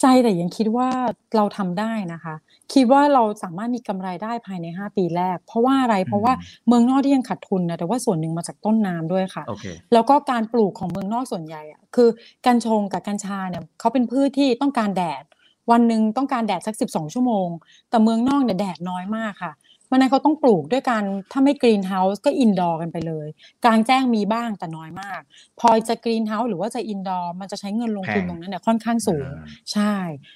ใจแต่ยังคิดว่าเราทำได้นะคะ คิดว่าเราสามารถมีกำไรได้ภายใน 5 ปีแรก เพราะว่าอะไรเพราะว่าเมืองนอกที่ยังขาดทุนนะแต่ว่าส่วนหนึ่งมาจากต้นน้ำด้วยค่ะ okay. แล้วก็การปลูกของเมืองนอกส่วนใหญ่อะคือกัญชงกับกัญชาเนี่ยเขาเป็นพืชที่ต้องการแดด วันหนึ่งต้องการแดดสัก 12 ชั่วโมง แต่เมืองนอกเนี่ยแดดน้อยมากค่ะ เพราะนั้นเขาต้องปลูกด้วยการถ้าไม่ greenhouse ก็ indoor กันไปเลย กลางแจ้งมีบ้างแต่น้อยมาก พอจะ greenhouse หรือว่าจะ indoor มันจะใช้เงินลงทุนตรงนั้นเนี่ยค่อนข้างสูง ใช่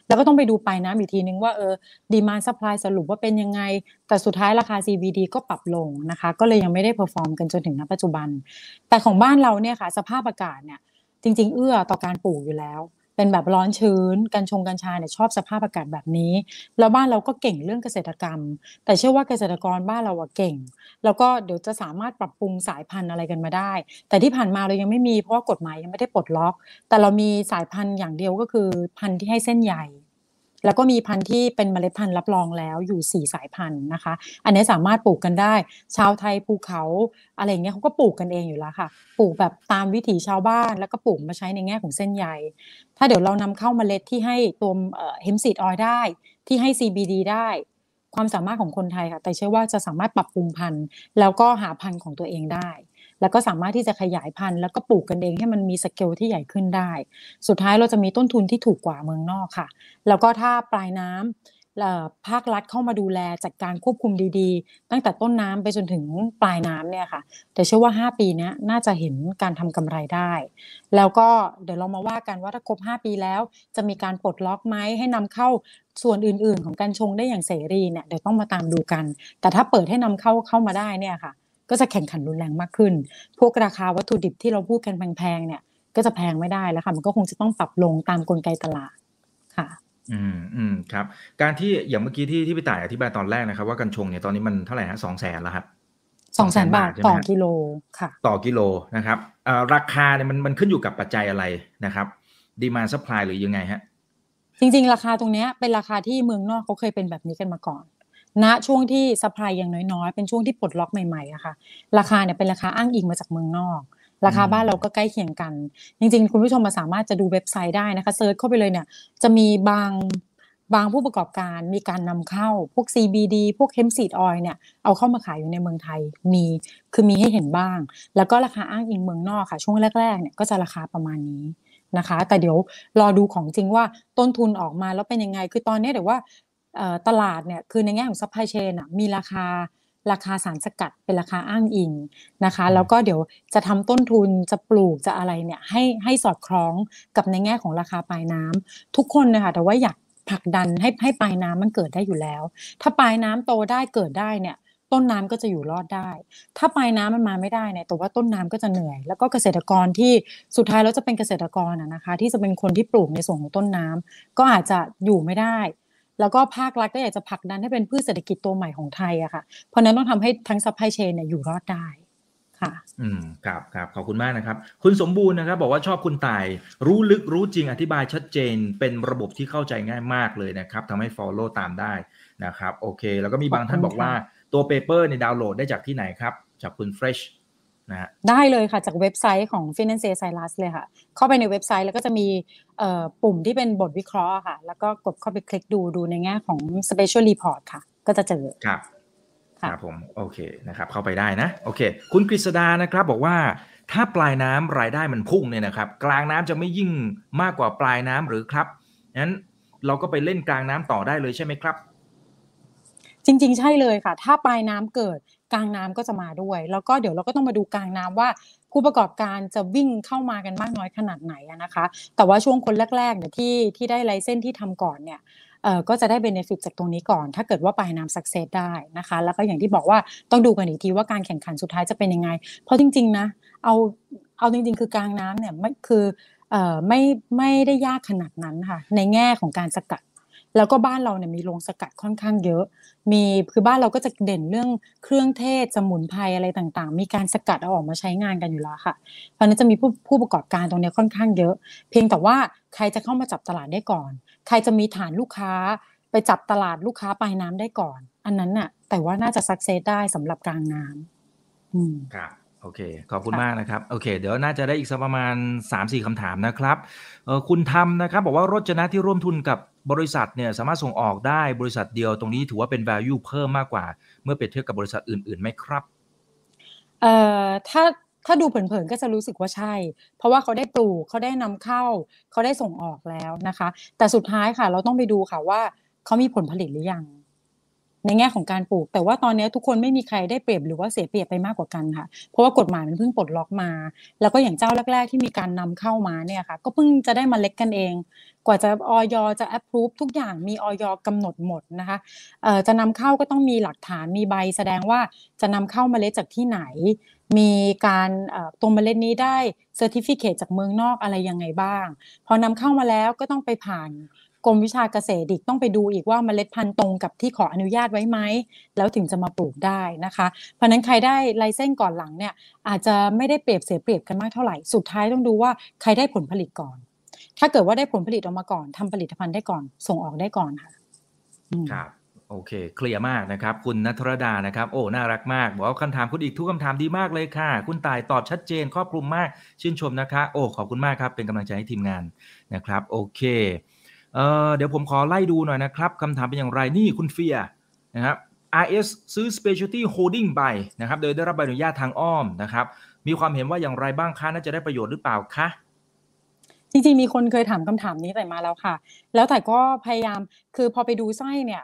แล้วก็ต้องไปดูปลายน้ำอีกทีนึงว่าเออ demand supply สรุปว่าเป็นยังไง แต่สุดท้ายราคา CBD ก็ปรับลงนะคะ ก็เลยยังไม่ได้ perform กันจนถึงณปัจจุบัน แต่ของบ้านเราเนี่ยค่ะ สภาพอากาศเนี่ยจริง ๆ เอื้อต่อการปลูกอยู่แล้ว เป็นแบบร้อนชื้นกัญชงกัญชาเนี่ยชอบสภาพอากาศแบบนี้ แล้วบ้านเราก็เก่งเรื่องเกษตรกรรม แต่เชื่อว่าเกษตรกรบ้านเราอะเก่ง แล้วก็เดี๋ยวจะสามารถปรับปรุงสายพันธุ์อะไรกันมาได้ แต่ที่ผ่านมาเรายังไม่มีเพราะว่ากฎหมายยังไม่ได้ปลดล็อก แต่เรามีสายพันธุ์อย่างเดียวก็คือพันธุ์ที่ให้เส้นใหญ่ แล้วก็มีพันธุ์ที่เป็นเมล็ดพันธุ์รับรองแล้วอยู่ 4 สายพันธุ์นะคะ อันนี้สามารถปลูกกันได้ ชาวไทยภูเขาอะไรเงี้ยเขาก็ปลูกกันเองอยู่แล้วค่ะ ปลูกแบบตามวิถีชาวบ้าน แล้วก็ปลูกมาใช้ในแง่ของเส้นใย ถ้าเดี๋ยวเรานำเข้าเมล็ดที่ให้ตัวเฮมซีดออยได้ ที่ให้ CBD ได้ความสามารถของคนไทยค่ะ แต่เชื่อว่าจะสามารถปรับปรุงพันธุ์ แล้วก็หาพันธุ์ของตัวเองได้ แล้วก็สามารถที่จะขยายพันธุ์แล้วก็ปลูกกันเองให้มันมีสเกลที่ใหญ่ขึ้นได้ สุดท้ายเราจะมีต้นทุนที่ถูกกว่าเมืองนอกค่ะ แล้วก็ถ้าปลายน้ำภาครัฐเข้ามาดูแลจัดการควบคุมดีๆ ตั้งแต่ต้นน้ำไปจนถึงปลายน้ำเนี่ยค่ะ แต่เชื่อว่า 5 ปีนี้น่าจะเห็นการทำกำไรได้ แล้วก็เดี๋ยวเรามาว่ากันว่าถ้าครบ 5 ปีแล้ว จะมีการปลดล็อกไหมให้นำเข้าส่วนอื่นๆ ของการชงได้อย่างเสรีเนี่ยเดี๋ยวต้องมาตามดูกัน แต่ถ้าเปิดให้นำเข้าเข้ามาได้เนี่ยค่ะ ก็จะแข่งขันรุนแรงมากขึ้น พวกราคาวัตถุดิบที่เราพูดกันแพงๆเนี่ย ก็จะแพงไม่ได้แล้วค่ะ มันก็คงจะต้องปรับลงตามกลไกตลาดค่ะ อืมอืมครับ การที่อย่างเมื่อกี้ที่ที่พี่ต่ายอธิบายตอนแรกนะครับ ว่ากัญชงเนี่ยตอนนี้มันเท่าไหร่ฮะสองแสนแล้วครับสองแสนบาทต่อกิโลค่ะ ต่อกิโลนะครับราคาเนี่ยมันมันขึ้นอยู่กับปัจจัยอะไรนะครับ demand supply หรือยังไงฮะจริงๆ ราคาตรงนี้เป็นราคาที่เมืองนอกเขาเคยเป็นแบบนี้กันมาก่อน ณช่วงที่ supply ยังน้อยๆ เป็นช่วงที่ปลดล็อกใหม่ๆอะค่ะ ราคาเนี่ยเป็นราคาอ้างอิงมาจากเมืองนอก ราคาบ้านเราก็ใกล้เคียงกัน จริง ๆ คุณผู้ชมมาสามารถจะดูเว็บไซต์ได้นะคะ search เข้าไปเลยเนี่ยจะมีบางบางผู้ประกอบการมีการนำเข้าพวก CBD พวก hemp seed oil เนี่ยเอาเข้ามาขายอยู่ในเมืองไทยมีคือมีให้เห็นบ้าง แล้วก็ราคาอ้างอิงเมืองนอกค่ะ ช่วงแรกๆเนี่ยก็จะราคาประมาณนี้นะคะ แต่เดี๋ยวรอดูของจริงว่าต้นทุนออกมาแล้วเป็นยังไง คือตอนนี้เดี๋ยวว่า ตลาดเนี่ยคือในแง่ของ supply chain มีราคาราคาสารสกัดเป็นราคาอ้างอิงนะคะ แล้วก็เดี๋ยวจะทำต้นทุนจะปลูกจะอะไรเนี่ยให้ให้สอดคล้องกับในแง่ของราคาปลายน้ำทุกคนนะคะแต่ว่าอยากผลักดันให้ให้ปลายน้ำมันเกิดได้อยู่แล้ว ถ้าปลายน้ำโตได้เกิดได้เนี่ยต้นน้ำก็จะอยู่รอดได้ ถ้าปลายน้ำมันมาไม่ได้เนี่ย แต่ว่าต้นน้ำก็จะเหนื่อย แล้วก็เกษตรกรที่สุดท้ายแล้วจะเป็นเกษตรกรนะคะ ที่จะเป็นคนที่ปลูกในส่วนของต้นน้ำก็อาจจะอยู่ไม่ได้ แล้วก็ภาครัฐก็อยากจะผลักดันให้เป็นพืชเศรษฐกิจตัวใหม่ของไทยอะค่ะ เพราะนั้นต้องทำให้ทั้ง supply chain เนี่ยอยู่รอดได้ค่ะ อืมครับครับขอบคุณมากนะครับ คุณสมบูรณ์นะครับ บอกว่าชอบคุณต่าย รู้ลึกรู้จริงอธิบายชัดเจน เป็นระบบที่เข้าใจง่ายมากเลยนะครับทำให้ follow ตามได้นะครับ โอเค แล้วก็มีบางท่านบอกว่าตัว paper ในดาวน์โหลดได้จากที่ไหนครับ จากคุณ Fresh นะได้เลยค่ะจากเว็บไซต์ของ Finance c y l u s เลยค่ะ เข้าไปในเว็บไซต์แล้วก็จะมีปุ่มที่เป็นบทวิเคราะห์ค่ะ แล้วก็กดเข้าไปคลิกดูดูในแง่ของ Special Report ค่ะ ก็จะเจอครับครับผมโอเคนะครับเข้าไปได้นะโอเค คุณกฤษดานะครับบอกว่าถ้าปลายน้ำรายได้มันพุ่งเนี่ยนะครับ กลางน้ำจะไม่ยิ่งมากกว่าปลายน้ำหรือครับนั้นเราก็ไปเล่นกลางน้ำต่อได้เลยใช่ไหมครับ จริง ๆ ใช่เลยค่ะ ถ้าปลายน้ำเกิด กลางน้ำก็จะมาด้วย แล้วก็เดี๋ยวเราก็ต้องมาดูกลางน้ำว่า ผู้ประกอบการจะวิ่งเข้ามากันมากน้อยขนาดไหนนะคะ แต่ว่าช่วงคนแรกๆเนี่ยที่ที่ได้ license ที่ทำก่อนเนี่ยเอ่อก็จะได้ benefit จากตรงนี้ก่อน ถ้าเกิดว่าปลายน้ำ success ได้นะคะ แล้วก็อย่างที่บอกว่าต้องดูกันอีกทีว่าการแข่งขันสุดท้ายจะเป็นยังไง เพราะจริงๆนะ เอาเอาจริง ๆ คือกลางน้ำเนี่ยไม่คือเอ่อไม่ไม่ได้ยากขนาดนั้นค่ะ ในแง่ของการสกัด แล้วก็บ้านเราเนี่ยมีโรงสกัดค่อนข้างเยอะ มีคือบ้านเราก็จะเด่นเรื่องเครื่องเทศสมุนไพรอะไรต่างๆ มีการสกัดเอาออกมาใช้งานกันอยู่แล้วค่ะเพราะนั้นจะมีผู้ผู้ประกอบการตรงนี้ค่อนข้างเยอะ เพียงแต่ว่าใครจะเข้ามาจับตลาดได้ก่อน ใครจะมีฐานลูกค้า ไปจับตลาดลูกค้าปลายน้ำได้ก่อน อันนั้นน่ะ แต่ว่าน่าจะสักเซสได้สำหรับกลางน้ำอืมครับ โอเค ขอบคุณมากนะครับ โอเค เดี๋ยวน่าจะได้อีกสักประมาณ 3-4คำถามนะครับเออคุณทำนะครับ บอกว่ารถจนะที่ร่วมทุนกับบริษัทเนี่ยสามารถส่งออกได้บริษัทเดียวตรงนี้ถือว่าเป็น value เพิ่มมากกว่า เมื่อเปรียบเทียบกับบริษัทอื่นๆไหมครับเอ่อถ้าถ้าดูเผินๆก็จะรู้สึกว่าใช่ เพราะว่าเขาได้ปลูกเขาได้นำเข้า เขาได้ส่งออกแล้วนะคะ แต่สุดท้ายค่ะ เราต้องไปดูค่ะว่าเขามีผลผลิตหรือยัง ในแง่ของการปลูก แต่ว่าตอนนี้ทุกคนไม่มีใครได้เปรียบหรือว่าเสียเปรียบไปมากกว่ากันค่ะ เพราะว่ากฎหมายมันเพิ่งปลดล็อกมา แล้วก็อย่างเจ้าแรก ๆ ที่มีการนำเข้ามาเนี่ยค่ะ ก็เพิ่งจะได้มาเล็กกันเอง กว่าจะออยจะ approve ทุกอย่างมีออยกำหนดหมดนะคะจะนำเข้าก็ต้องมีหลักฐานมีใบแสดงว่าจะนำเข้าเมล็ดจากที่ไหน มีการตัวเมล็ดนี้ได้เซอร์ติฟิเคจากเมืองนอกอะไรยังไงบ้าง พอนำเข้ามาแล้วก็ต้องไปผ่าน กรมวิชาเกษตรอีกต้องไปดูอีกว่าเมล็ดพันธุ์ตรงกับที่ขออนุญาตไว้ไหม แล้วถึงจะมาปลูกได้นะคะ เพราะนั้นใครได้ไลเส้นก่อนหลังเนี่ยอาจจะไม่ได้เปรียบเสียเปรียบกันมากเท่าไหร่สุดท้ายต้องดูว่าใครได้ผลผลิตก่อน ถ้าเกิดว่าได้ผลผลิตออกมาก่อนทำผลิตภัณฑ์ได้ก่อน ส่งออกได้ก่อนค่ะครับโอเค เคลียร์มากนะครับ คุณนัทรดานะครับ โอ้ น่ารักมาก บอกว่าคำถามคุณอีกทุกคำถามดีมากเลยค่ะ คุณตายตอบชัดเจนครอบคลุมมาก ชื่นชมนะคะ โอ้ ขอบคุณมากครับ เป็นกำลังใจให้ทีมงานนะครับ โอเค เอ่อเดี๋ยวผมขอไล่ดูหน่อยนะครับคำถามเป็นอย่างไรนี่คุณเฟียนะครับ RS ซื้อ Specialty Holding ไปนะครับโดยได้รับใบอนุญาตทางอ้อมนะครับมีความเห็นว่าอย่างไรบ้างคะน่าจะได้ประโยชน์หรือเปล่าคะจริงๆมีคนเคยถามคำถามนี้แต่มาแล้วค่ะ แล้วต่ายก็พยายามคือพอไปดูไส้เนี่ย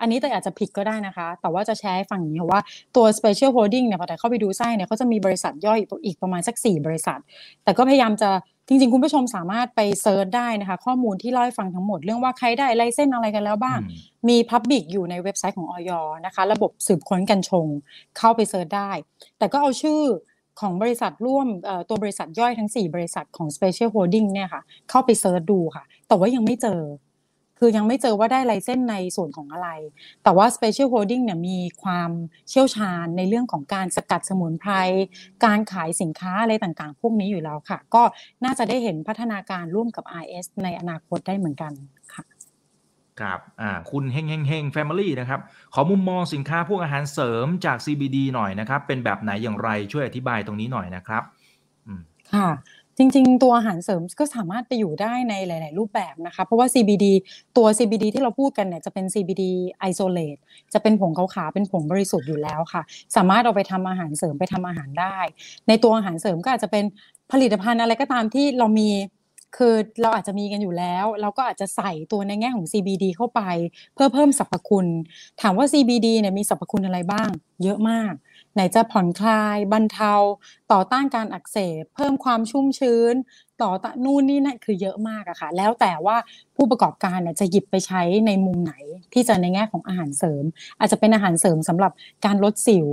อันนี้ต่ายอาจจะผิดก็ได้นะคะ แต่ว่าจะแชร์ให้ฝั่งนี้ค่ะว่าตัว Special Holding เนี่ยพอต่ายเข้าไปดูไส้เนี่ยเขาจะมีบริษัทย่อยอีกประมาณสัก 4 บริษัท ต่ายก็พยายามจะ จริงๆ คุณผู้ชมสามารถไป search ได้นะคะ ข้อมูลที่เล่าให้ฟังทั้งหมดเรื่องว่าใครได้ license อะไรกันแล้วบ้างอืมมี Public อยู่ในเว็บไซต์ของอย.นะคะ ระบบสืบค้นกัญชงเข้าไป search ได้ ต่ายก็เอาชื่อของบริษัทร่วมเอ่อตัวบริษัทย่อยทั้ง 4 บริษัทของ Special Holding เนี่ยค่ะ เข้าไป search ดูค่ะ แต่ว่ายังไม่เจอ คือยังไม่เจอว่าได้ license ในส่วนของอะไร แต่ว่า Special Holding เนี่ยมีความเชี่ยวชาญในเรื่องของการสกัดสมุนไพร การขายสินค้าอะไรต่างๆ พวกนี้อยู่แล้วค่ะ ก็น่าจะได้เห็นพัฒนาการร่วมกับ RS ในอนาคตได้เหมือนกันค่ะครับอ่าคุณเฮงเฮงเฮงแฟมิลี่นะครับ ขอมุมมองสินค้าพวกอาหารเสริมจาก CBD หน่อยนะครับ เป็นแบบไหนอย่างไรช่วยอธิบายตรงนี้หน่อยนะครับอืมค่ะ จริง ๆ ตัวอาหารเสริมก็สามารถไปอยู่ได้ในหลาย ๆ รูปแบบนะคะ เพราะว่า CBD ตัว CBD ที่เราพูดกันเนี่ยจะเป็น CBD isolate จะเป็นผงขาวๆเป็นผงบริสุทธิ์อยู่แล้วค่ะ สามารถเอาไปทำอาหารเสริมไปทำอาหารได้ ในตัวอาหารเสริมก็อาจจะเป็นผลิตภัณฑ์อะไรก็ตามที่เรามีคือเราอาจจะมีกันอยู่แล้ว เราก็อาจจะใส่ตัวในแง่ของ CBD เข้าไป เพื่อเพิ่มสรรพคุณ ถามว่า CBD เนี่ยมีสรรพคุณอะไรบ้าง เยอะมาก ไหนจะผ่อนคลาย บรรเทา ต่อต้านการอักเสบ เพิ่มความชุ่มชื้น ต่อต้านนู่นนี่นั่นคือเยอะมากอะค่ะ แล้วแต่ว่าผู้ประกอบการเนี่ยจะหยิบไปใช้ในมุมไหนที่จะในแง่ของอาหารเสริม อาจจะเป็นอาหารเสริมสำหรับการลดสิว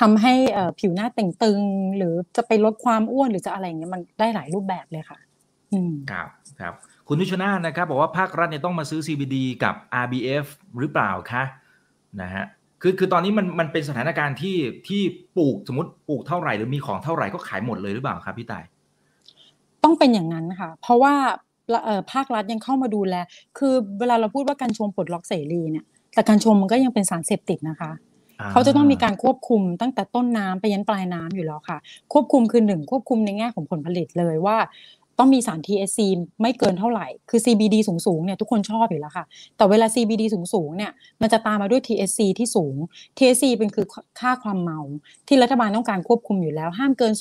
ทำให้ผิวหน้าเต่งตึง หรือจะไปลดความอ้วนหรือจะอะไรเงี้ยมันได้หลายรูปแบบเลยค่ะ อืมครับครับคุณนุชนาธนะครับบอกว่าภาครัฐเนี่ยต้องมาซื้อ CBD กับ RBF หรือเปล่าคะนะฮะ คือคือตอนนี้มันมันเป็นสถานการณ์ที่ที่ปลูกสมมติปลูกเท่าไหร่หรือมีของเท่าไหร่ก็ขายหมดเลยหรือเปล่าครับพี่ต่าย ต้องเป็นอย่างนั้นค่ะ เพราะว่าเอ่อภาครัฐยังเข้ามาดูแล คือเวลาเราพูดว่าการชงปลดล็อกเสรีเนี่ยแต่การชงมันก็ยังเป็นสารเสพติดนะคะเขาจะต้องมีการควบคุมตั้งแต่ต้นน้ำไปยันปลายน้ำอยู่แล้วค่ะ ควบคุมคือหนึ่งควบคุมในแง่ของผลผลิตเลยว่า ต้องมีสาร THC ไม่เกินเท่าไหร่ คือ CBD สูงๆเนี่ยทุกคนชอบอยู่แล้วค่ะ แต่เวลา CBD สูงๆเนี่ยมันจะตามมาด้วย THC ที่สูง THC เป็นคือค่าความเมา ที่รัฐบาลต้องการควบคุมอยู่แล้ว ห้ามเกิน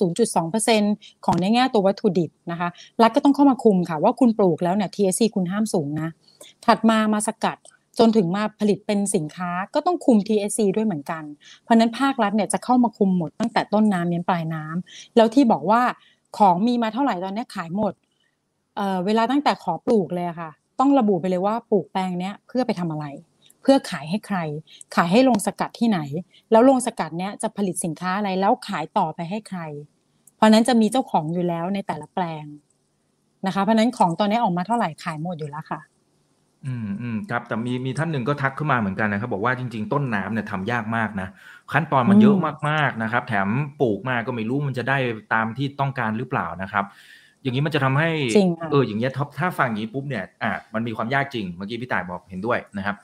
0.2%ของในแง่ตัววัตถุดิบนะคะ รัฐก็ต้องเข้ามาคุมค่ะ ว่าคุณปลูกแล้วเนี่ย THC คุณห้ามสูงนะ ถัดมามาสกัดจนถึงมาผลิตเป็นสินค้าก็ต้องคุม TSC ด้วยเหมือนกัน เพราะนั้นภาครัฐเนี่ยจะเข้ามาคุมหมดตั้งแต่ต้นน้ำยันปลายน้ำแล้วที่บอกว่า ของมีมาเท่าไหร่ตอนนี้ขายหมดเเวลาตั้งแต่ขอปลูกเลยค่ะ ต้องระบุไปเลยว่าปลูกแปลงเนี้ยเพื่อไปทำอะไร เพื่อขายให้ใคร ขายให้โรงสกัดที่ไหน แล้วโรงสกัดเนี้ยจะผลิตสินค้าอะไรแล้วขายต่อไปให้ใคร เพราะนั้นจะมีเจ้าของอยู่แล้วในแต่ละแปลงนะคะ เพราะนั้นของตอนนี้ออกมาเท่าไหร่ขายหมดอยู่แล้วค่ะ อืมอืมครับ แต่มีมีท่านหนึ่งก็ทักขึ้นมาเหมือนกันนะครับ บอกว่าจริง ๆ ต้นน้ำเนี่ยทำยากมากนะ ขั้นตอนมันเยอะมากๆนะครับ แถมปลูกมาก็ไม่รู้มันจะได้ตามที่ต้องการหรือเปล่านะครับ อย่างนี้มันจะทำให้ จริงค่ะ เอออย่างเงี้ยท็อปถ้าฟังอย่างนี้ปุ๊บเนี่ยอะมันมีความยากจริงเมื่อกี้พี่ต่ายบอกเห็นด้วยนะครับ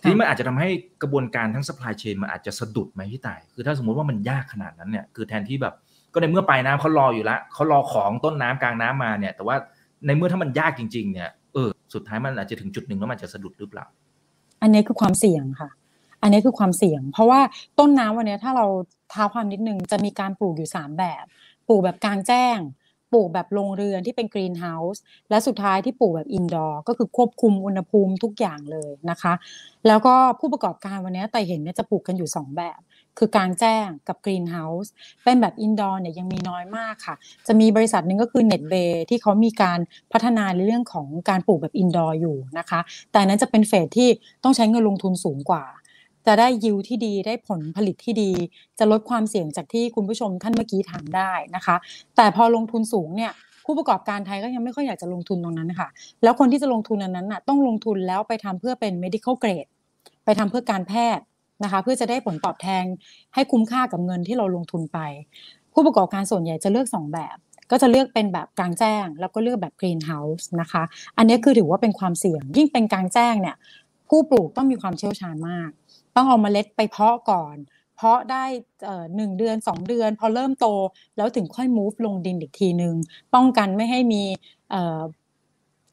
ทีนี้มันอาจจะทำให้กระบวนการทั้ง supply chain มันอาจจะสะดุดไหมพี่ต่ายคือถ้าสมมติว่ามันยากขนาดนั้นเนี่ยคือแทนที่แบบ ก็ในเมื่อปลายน้ำเขารออยู่แล้วเขารอของต้นน้ำกลางน้ำมาเนี่ย แต่ว่าในเมื่อถ้ามันยากจริง ๆ เนี่ยเออ สุดท้ายมันอาจจะถึงจุดหนึ่งแล้วมันจะสะดุดหรือเปล่า อันนี้คือความเสี่ยงค่ะ อันนี้คือความเสี่ยง เพราะว่าต้นน้ำวันนี้ถ้าเราท้าความนิดนึงจะมีการปลูกอยู่สามแบบ ปลูกแบบกลางแจ้งปลูกแบบโรงเรือนที่เป็น greenhouse และสุดท้ายที่ปลูกแบบ indoor ก็คือควบคุมอุณหภูมิทุกอย่างเลยนะคะ แล้วก็ผู้ประกอบการวันนี้ต่ายเห็นเนี่ยจะปลูกกันอยู่ 2 แบบ คือกลางแจ้งกับ greenhouse เป็นแบบ indoor เนี่ยยังมีน้อยมากค่ะ จะมีบริษัทหนึ่งก็คือ Net Bay ที่เขามีการพัฒนาในเรื่องของการปลูกแบบอินดอร์อยู่นะคะ แต่นั้นจะเป็นเฟสที่ต้องใช้เงินลงทุนสูงกว่า จะได้ยิวที่ดีได้ผลผลิตที่ดี จะลดความเสี่ยงจากที่คุณผู้ชมท่านเมื่อกี้ถามได้นะคะ แต่พอลงทุนสูงเนี่ยผู้ประกอบการไทยก็ยังไม่ค่อยอยากจะลงทุนตรงนั้นค่ะ แล้วคนที่จะลงทุนอันนั้นน่ะต้องลงทุนแล้วไปทำเพื่อเป็น medical grade ไปทำเพื่อการแพทย์ นะคะเพื่อจะได้ผลตอบแทนให้คุ้มค่ากับเงินที่เราลงทุนไป ผู้ประกอบการส่วนใหญ่จะเลือกสองแบบ ก็จะเลือกเป็นแบบกลางแจ้ง แล้วก็เลือกแบบกรีนเฮาส์นะคะอันนี้คือถือว่าเป็นความเสี่ยง ยิ่งเป็นกลางแจ้งเนี่ยผู้ปลูกต้องมีความเชี่ยวชาญมาก ต้องเอาเมล็ดไปเพาะก่อน เพาะได้เอ่อหนึ่งเดือนสองเดือน พอเริ่มโตแล้วถึงค่อย move ลงดินอีกทีหนึ่งป้องกันไม่ให้มี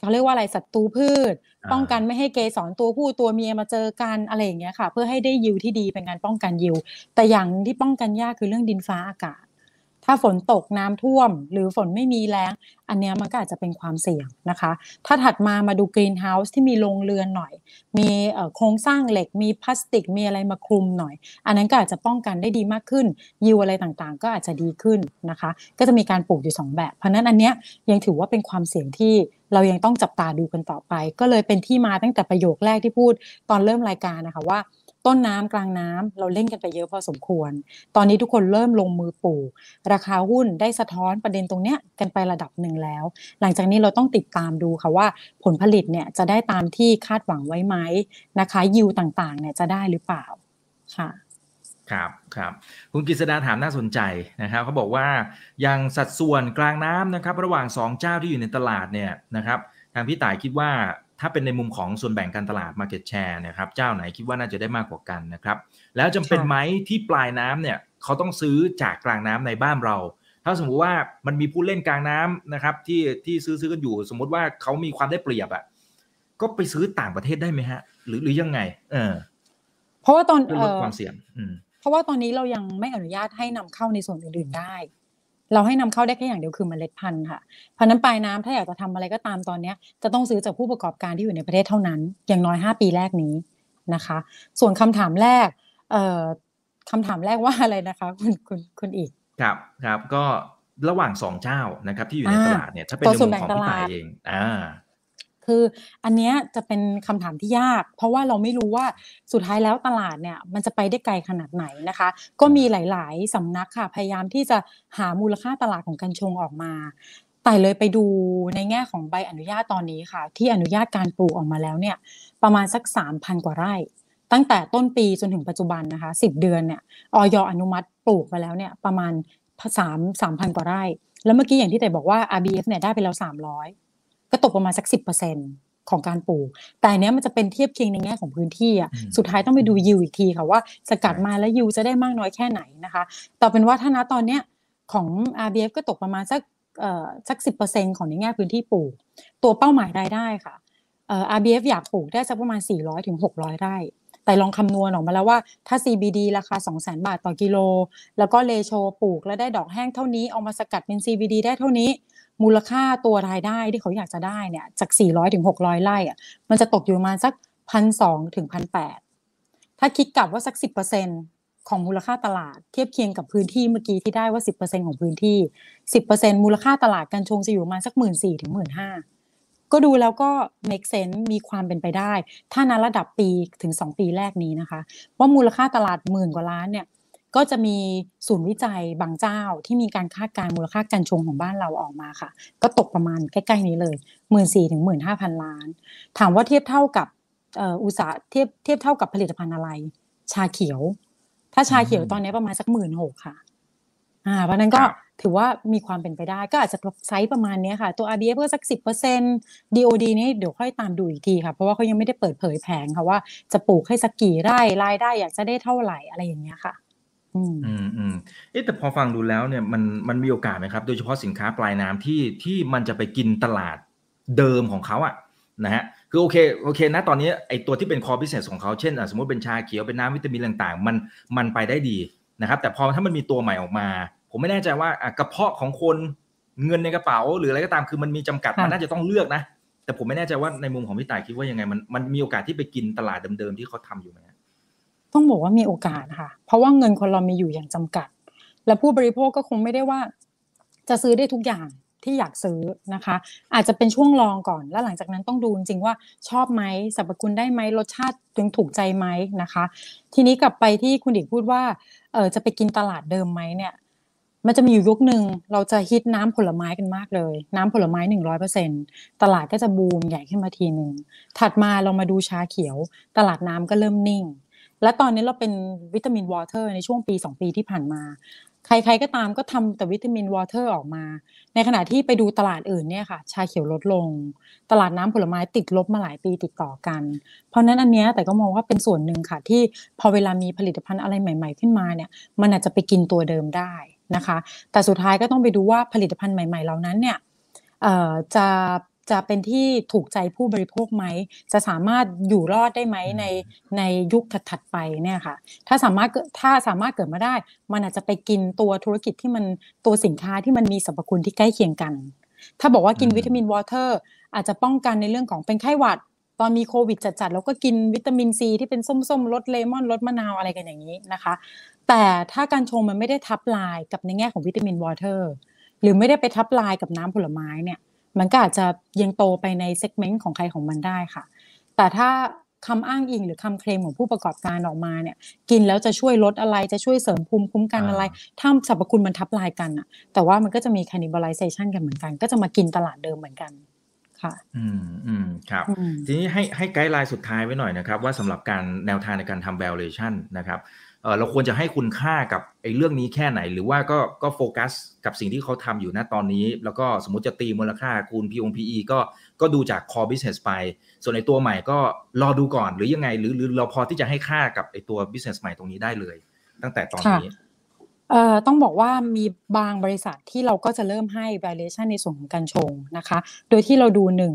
เอ่อเขาเรียกว่าอะไรศัตรูพืชอ่าป้องกันไม่ให้เกสรตัวผู้ตัวเมียมาเจอกันอะไรอย่างเงี้ยค่ะ เพื่อให้ได้ยิวที่ดีเป็นการป้องกันยิว แต่อย่างหนึ่งที่ป้องกันยากคือเรื่องดินฟ้าอากาศ ถ้าฝนตกน้ำท่วม หรือฝนไม่มีแล้ง อันนี้มันก็อาจจะเป็นความเสี่ยงนะคะ ถ้าถัดมามาดูกรีนเฮาส์ที่มีโรงเรือนหน่อย มีโครงสร้างเหล็กมีพลาสติกมีอะไรมาคลุมหน่อย อันนั้นก็อาจจะป้องกันได้ดีมากขึ้น ยิวอะไรต่างๆ ก็อาจจะดีขึ้นนะคะ ก็จะมีการปลูกอยู่สองแบบ เพราะฉะนั้นอันเนี้ยยังถือว่าเป็นความเสี่ยงที่เรายังต้องจับตาดูกันต่อไป ก็เลยเป็นที่มาตั้งแต่ประโยคแรกที่พูดตอนเริ่มรายการนะคะว่า ต้นน้ำกลางน้ำเราเล่นกันไปเยอะพอสมควร ตอนนี้ทุกคนเริ่มลงมือปลูก ราคาหุ้นได้สะท้อนประเด็นตรงเนี้ยกันไประดับหนึ่งแล้ว หลังจากนี้เราต้องติดตามดูค่ะว่าผลผลิตเนี่ยจะได้ตามที่คาดหวังไว้ไหมนะคะยิวต่างๆเนี่ยจะได้หรือเปล่าค่ะครับครับคุณกฤษดาถามน่าสนใจนะครับเขาบอกว่าอย่างสัดส่วนกลางน้ำนะครับ ระหว่างสองเจ้าที่อยู่ในตลาดเนี่ยนะครับทางพี่ต่ายคิดว่า ถ้าเป็นในมุมของส่วนแบ่งการตลาด Market Share เนะครับเจ้าไหนคิดว่าน่าจะได้มากกว่ากันนะครับแล้วจำเป็นค่ะไหมที่ปลายน้ำเนี่ยเขาต้องซื้อจากกลางน้ำในบ้านเรา ถ้าสมมุติว่ามันมีผู้เล่นกลางน้ำนะครับที่ที่ซื้อซื้อกันอยู่ สมมุติว่าเขามีความได้เปรียบอะก็ไปซื้อต่างประเทศได้ไหมฮะ หรือหรือยังไง เออ เพราะว่าตอนเพื่อเอลดอความเสี่ยงอืมเพราะว่าตอนนี้เรายังไม่อนุญาตให้นำเข้าในส่วนอื่นๆได้ เราให้นำเข้าได้แค่อย่างเดียวคือเมล็ดพันธุ์ค่ะ เพราะฉะนั้นปลายน้ำถ้าอยากจะทำอะไรก็ตามตอนเนี้ยจะต้องซื้อจากผู้ประกอบการที่อยู่ในประเทศเท่านั้น อย่างน้อย 5 ปีแรกนี้นะคะ ส่วนคำถามแรกเอ่อคำถามแรกว่าอะไรนะคะคุณคุณคุณอีก ครับครับก็ระหว่างสองเจ้านะครับที่อยู่ในอ่าตลาดเนี่ยถ้าเป็นตัวในส่มุวนมแบ่งของตพี่ลาดต่ายเองอ่า คืออันเนี้ยจะเป็นคำถามที่ยาก เพราะว่าเราไม่รู้ว่าสุดท้ายแล้วตลาดเนี่ยมันจะไปได้ไกลขนาดไหนนะคะ ก็มีหลาย ๆสำนักค่ะพยายามที่จะหามูลค่าตลาดของกัญชงออกมาแต่เลยไปดูในแง่ของใบอนุญาตตอนนี้ค่ะ ที่อนุญาตการปลูกออกมาแล้วเนี่ยประมาณสัก 3,000 กว่าไร่ ตั้งแต่ต้นปีจนถึงปัจจุบันนะคะ 10 เดือนเนี่ยออยอนุมัติปลูกไปแล้วเนี่ยประมาณ3 3,000 กว่าไร่ แล้วเมื่อกี้อย่างที่แต่บอกว่า RBF เนี่ยได้ไปแล้ว 300 ก็ตกประมาณสัก10%ของการปลูก แต่อันเนี้ยมันจะเป็นเทียบเคียงในแง่ของพื้นที่อะอืมสุดท้ายต้องไปดูยิวอีกทีค่ะว่าสกัดใช่มาแล้วยิวจะได้มากน้อยแค่ไหนนะคะแต่เป็นว่าถ้าณตอนเนี้ยของ RBF ก็ตกประมาณสักเอ่อสัก10%ของในแง่พื้นที่ปลูก ตัวเป้าหมายรายได้ค่ะเอ่อ RBF อยากปลูกได้สักประมาณ 400ถึง600 ไร่ แต่ลองคำนวณออกมาแล้วว่าถ้า CBD ราคา 200,000 บาทต่อกิโล แล้วก็เลโชปลูกแล้วได้ดอกแห้งเท่านี้ เอามาสกัดเป็น CBD ได้เท่านี้ มูลค่าตัวรายได้ที่เขาอยากจะได้เนี่ยจาก 400ถึง600 ไร่อะมันจะตกอยู่ประมาณสักพันสองถึงพันแปดถ้าคิดกลับว่าสักสิบเปอร์เซ็นของมูลค่าตลาดเทียบเคียงกับพื้นที่เมื่อกี้ที่ได้ว่าสิบเปอร์เซ็นของพื้นที่สิบเปอร์เซ็นมูลค่าตลาดกัญชงจะอยู่ประมาณสักหมื่นสี่ถึงหมื่นห้าก็ดูแล้วก็ make sense มีความเป็นไปได้ ถ้านัระดับปีถึงสองปีแรกนี้นะคะ ว่ามูลค่าตลาดหมื่นกว่าล้านเนี่ย ก็จะมีศูนย์วิจัยบางเจ้าที่มีการคาดการมูลค่าการชงของบ้านเราออกมาค่ะ ก็ตกประมาณใกล้ๆนี้เลยหมื่นสี่ถึงหมื่นห้าพันล้าน ถามว่าเทียบเท่ากับอุตสาหเทียบเทียบเท่ากับผลิตภัณฑ์อะไร ชาเขียว ถ้าชาเขียวตอนนี้ประมาณสักหมื่นหกค่ะ อ่าเพราะนั้นก็ถือว่ามีความเป็นไปได้ก็อาจจะไซส์ประมาณนี้ค่ะ ตัว RDF ก็สักสิบเปอร์เซ็นต์ DOD นี่เดี๋ยวค่อยตามดูอีกทีค่ะ เพราะว่าเขายังไม่ได้เปิดเผยแผงค่ะว่าจะปลูกให้สักกี่ไร่รายได้อยากจะได้เท่าไหร่อะไรอย่างเงี้ยค่ะ อืมอืมอืมเอ๊ะแต่พอฟังดูแล้วเนี่ยมันมันมีโอกาสไหมครับ โดยเฉพาะสินค้าปลายน้ำที่ที่มันจะไปกินตลาดเดิมของเขาอะนะฮะคือโอเคโอเคนะตอนนี้ไอตัวที่เป็นคอพิเศษของเขาเช่นสมมติเป็นชาเขียวเป็นน้ำวิตามินต่างๆ มันมันไปได้ดีนะครับ แต่พอถ้ามันมีตัวใหม่ออกมา ผมไม่แน่ใจว่ากระเพาะของคนเงินในกระเป๋า หรืออะไรก็ตามคือมันมีจำกัดมันน่าจะต้องเลือกนะ แต่ผมไม่แน่ใจว่าในมุมของพี่ต่ายคิดว่ายังไงมันมันมีโอกาสที่ไปกินตลาดเดิมๆที่เขาทาอยู่ไหม ต้องบอกว่ามีโอกาสค่ะ เพราะว่าเงินคนเรามีอยู่อย่างจำกัด และผู้บริโภคก็คงไม่ได้ว่า จะซื้อได้ทุกอย่างที่อยากซื้อนะคะ อาจจะเป็นช่วงลองก่อน แล้วหลังจากนั้นต้องดูจริงว่าชอบไหมสรรพคุณได้ไหมรสชาติยังถูกใจไหมนะคะ ทีนี้กลับไปที่คุณดิกพูดว่าเออจะไปกินตลาดเดิมไหมเนี่ย มันจะมีอยู่ยุคหนึ่งเราจะฮิตน้ำผลไม้กันมากเลย น้ำผลไม้หนึ่งร้อยเปอร์เซ็นตลาดก็จะบูมใหญ่ขึ้นมาทีหนึ่งถัดมาเรามาดูชาเขียว ตลาดน้ำก็เริ่มนิ่ง และตอนนี้เราเป็น vitamin water ในช่วงปี 2 ปีที่ผ่านมา ใครๆก็ตามก็ทำแต่ vitamin water ออกมา ในขณะที่ไปดูตลาดอื่นเนี่ยค่ะ ชาเขียวลดลง ตลาดน้ำผลไม้ติดลบมาหลายปีติดต่อกัน เพราะนั้นอันนี้ต่ายก็มองว่าเป็นส่วนหนึ่งค่ะ ที่พอเวลามีผลิตภัณฑ์อะไรใหม่ ๆ ขึ้นมาเนี่ย มันอาจจะไปกินตัวเดิมได้นะคะ แต่สุดท้ายก็ต้องไปดูว่าผลิตภัณฑ์ใหม่ ๆ เหล่านั้นเนี่ยจะ จะเป็นที่ถูกใจผู้บริโภคไหม จะสามารถอยู่รอดได้ไหมในในยุคถัดๆไปเนี่ยค่ะ ถ้าสามารถถ้าสามารถเกิดมาได้ มันอาจจะไปกินตัวธุรกิจที่มันตัวสินค้าที่มันมีสรรพคุณที่ใกล้เคียงกัน ถ้าบอกว่ากิน vitamin water อาจจะป้องกันในเรื่องของเป็นไข้หวัด ตอนมีโควิดจัดๆแล้วก็กินวิตามินซีที่เป็นส้มๆรสเลมอนรสมะนาวอะไรกันอย่างนี้นะคะ แต่ถ้ากัญชงมันไม่ได้ทับลายกับในแง่ของ vitamin waterหรือไม่ได้ไปทับลายกับน้ำผลไม้เนี่ย มันก็อาจจะยังโตไปใน segment ของใครของมันได้ค่ะ แต่ถ้าคำอ้างอิงหรือคำเคลมของผู้ประกอบการออกมาเนี่ยกินแล้วจะช่วยลดอะไรจะช่วยเสริมภูมิคุ้มกันอะไร ถ้าสรรพคุณมันทับลายกันอะต่ายว่ามันก็จะมี cannibalization กันเหมือนกัน ก็จะมากินตลาดเดิมเหมือนกันค่ะ อืมอืมครับ ทีนี้ให้ให้ guideline สุดท้ายไว้หน่อยนะครับ ว่าสำหรับการแนวทางในการทำ valuation นะครับ เราควรจะให้คุณค่ากับไอ้เรื่องนี้แค่ไหน หรือว่าก็ก็โฟกัสกับสิ่งที่เขาทำอยู่ณตอนนี้ แล้วก็สมมติจะตีมูลค่าคูณ P ง PE ก็ก็ดูจาก core business ไป ส่วนในตัวใหม่ก็รอดูก่อนหรือยังไง หรือหรือเราพอที่จะให้ค่ากับไอ้ตัว business ใหม่ตรงนี้ได้เลย ตั้งแต่ตอนนี้เอ่อต้องบอกว่ามีบางบริษัทที่เราก็จะเริ่มให้ valuation ในส่วนของการชงนะคะ โดยที่เราดูหนึ่ง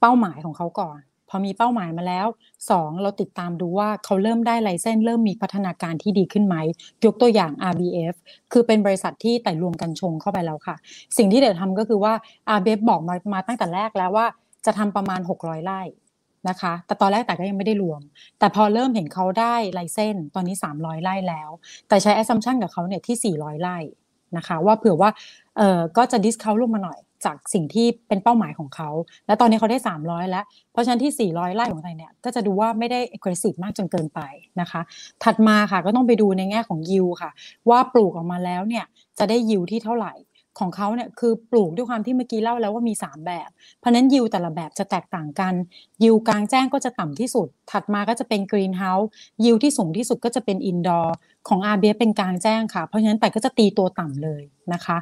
เป้าหมายของเขาก่อน อมีเป้าหมายมาแล้ว 2 เราติดตามดูว่าเขาเริ่มได้ไลเซนเริ่มมีพัฒนาการที่ดีขึ้นไหม ยกตัวอย่าง RBF คือเป็นบริษัทที่ไต่รวมกันชงเข้าไปแล้วค่ะ สิ่งที่เดี๋ยวทำก็คือว่า RBF บอกมามาตั้งแต่แรกแล้วว่าจะทำประมาณ 600ไร่นะคะ แต่ตอนแรกแต่ก็ยังไม่ได้รวม แต่พอเริ่มเห็นเขาได้ไลเซนตอนนี้ 300ไร่แล้ว แต่ใช้ assumption กับเขาเนี่ยที่ 400ไร่ นะคะ ว่าเผื่อว่าเออก็จะดิสเขาลงมาหน่อยจากสิ่งที่เป็นเป้าหมายของเขา และตอนนี้เขาได้ 300 แล้ว เพราะฉะนั้นที่ 400 ไร่ของไทยเนี่ย ก็จะดูว่าไม่ได้ aggressive มากจนเกินไปนะคะ ถัดมาค่ะก็ต้องไปดูในแง่ของยิวค่ะ ว่าปลูกออกมาแล้วเนี่ยจะได้ยิวที่เท่าไหร่ ของเขาเนี่ยคือปลูกด้วยความที่เมื่อกี้เล่าแล้วว่ามี 3 แบบ เพราะนั้นยิวแต่ละแบบจะแตกต่างกัน ยิวกลางแจ้งก็จะต่ำที่สุด ถัดมาก็จะเป็น greenhouse yield ที่สูงที่สุดก็จะเป็น indoor ของอาเบียเป็นกลางแจ้งค่ะ เพราะฉะนั้นแต่ก็จะตีตัวต่ำเลยนะคะ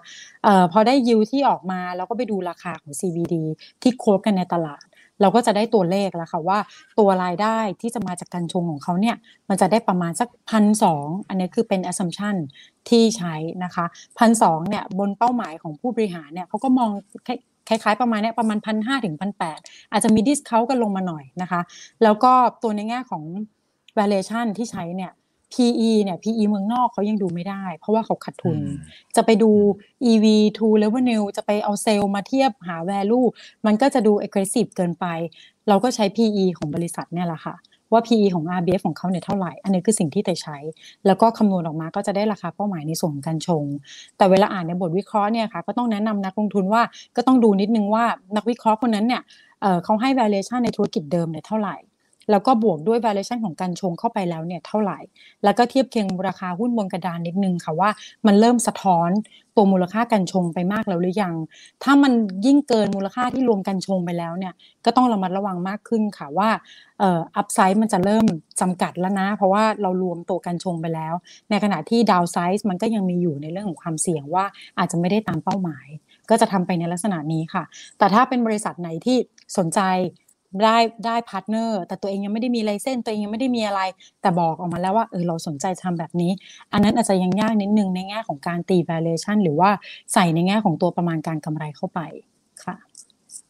ออพอได้ยิวที่ออกมาแล้วก็ไปดูราคาของ CBD ที่โค้ดกันในตลาด เราก็จะได้ตัวเลขแล้วค่ะว่าตัวรายได้ที่จะมาจากการชงของเขาเนี่ยมันจะได้ประมาณสักพันสองอันนี้คือเป็น assumption ที่ใช้นะคะพันสองเนี่ยบนเป้าหมายของผู้บริหารเนี่ยเขาก็มองคล้ายๆประมาณนี้ประมาณพันห้าถึงพันแปดอาจจะมีดิสเคากันลงมาหน่อยนะคะ แล้วก็ตัวในแง่ของ valuation ที่ใช้เนี่ย PE เนี่ย PE เมืองนอกเขายังดูไม่ได้ เพราะว่าเขาขาดทุนอืมจะไปดู EV to revenue จะไปเอาเซลล์มาเทียบหา value มันก็จะดู aggressive เกินไป เราก็ใช้ PE ของบริษัทเนี่ยแหละค่ะ ว่า PE ของ RBF ของเขาเนี่ยเท่าไหร่ อันนี้คือสิ่งที่แต่ใช้ แล้วก็คำนวณออกมาก็จะได้ราคาเป้าหมายในส่วนของการชง แต่เวลาอ่านในบทวิเคราะห์เนี่ยค่ะ ก็ต้องแนะนำนักลงทุนว่าก็ต้องดูนิดนึงว่านักวิเคราะห์คนนั้นเนี่ยเอ่อเขาให้ valuation ในธุรกิจเดิมเนี่ยเท่าไหร่ แล้วก็บวกด้วย valuation ของการชงเข้าไปแล้วเนี่ยเท่าไหร่ แล้วก็เทียบเคียงราคาหุ้นบนกระดานนิดนึงค่ะว่ามันเริ่มสะท้อนตัวมูลค่าการชงไปมากแล้วหรือยัง ถ้ามันยิ่งเกินมูลค่าที่รวมกันชงไปแล้วเนี่ย ก็ต้องระมัดระวังมากขึ้นค่ะว่าอัพไซด์มันจะเริ่มจำกัดแล้วนะ เพราะว่าเรารวมตัวกันชงไปแล้ว ในขณะที่ดาวไซด์มันก็ยังมีอยู่ในเรื่องของความเสี่ยงว่าอาจจะไม่ได้ตามเป้าหมาย ก็จะทำไปในลักษณะนี้ค่ะ แต่ถ้าเป็นบริษัทไหนที่สนใจ ได้ได้ partner แต่ตัวเองยังไม่ได้มี license ตัวเองยังไม่ได้มีอะไร แต่บอกออกมาแล้วว่าเออเราสนใจทำแบบนี้ อันนั้นอาจจะยังยากนิดนึงในแง่ของการตี valuation หรือว่าใส่ในแง่ของตัวประมาณการกำไรเข้าไปค่ะ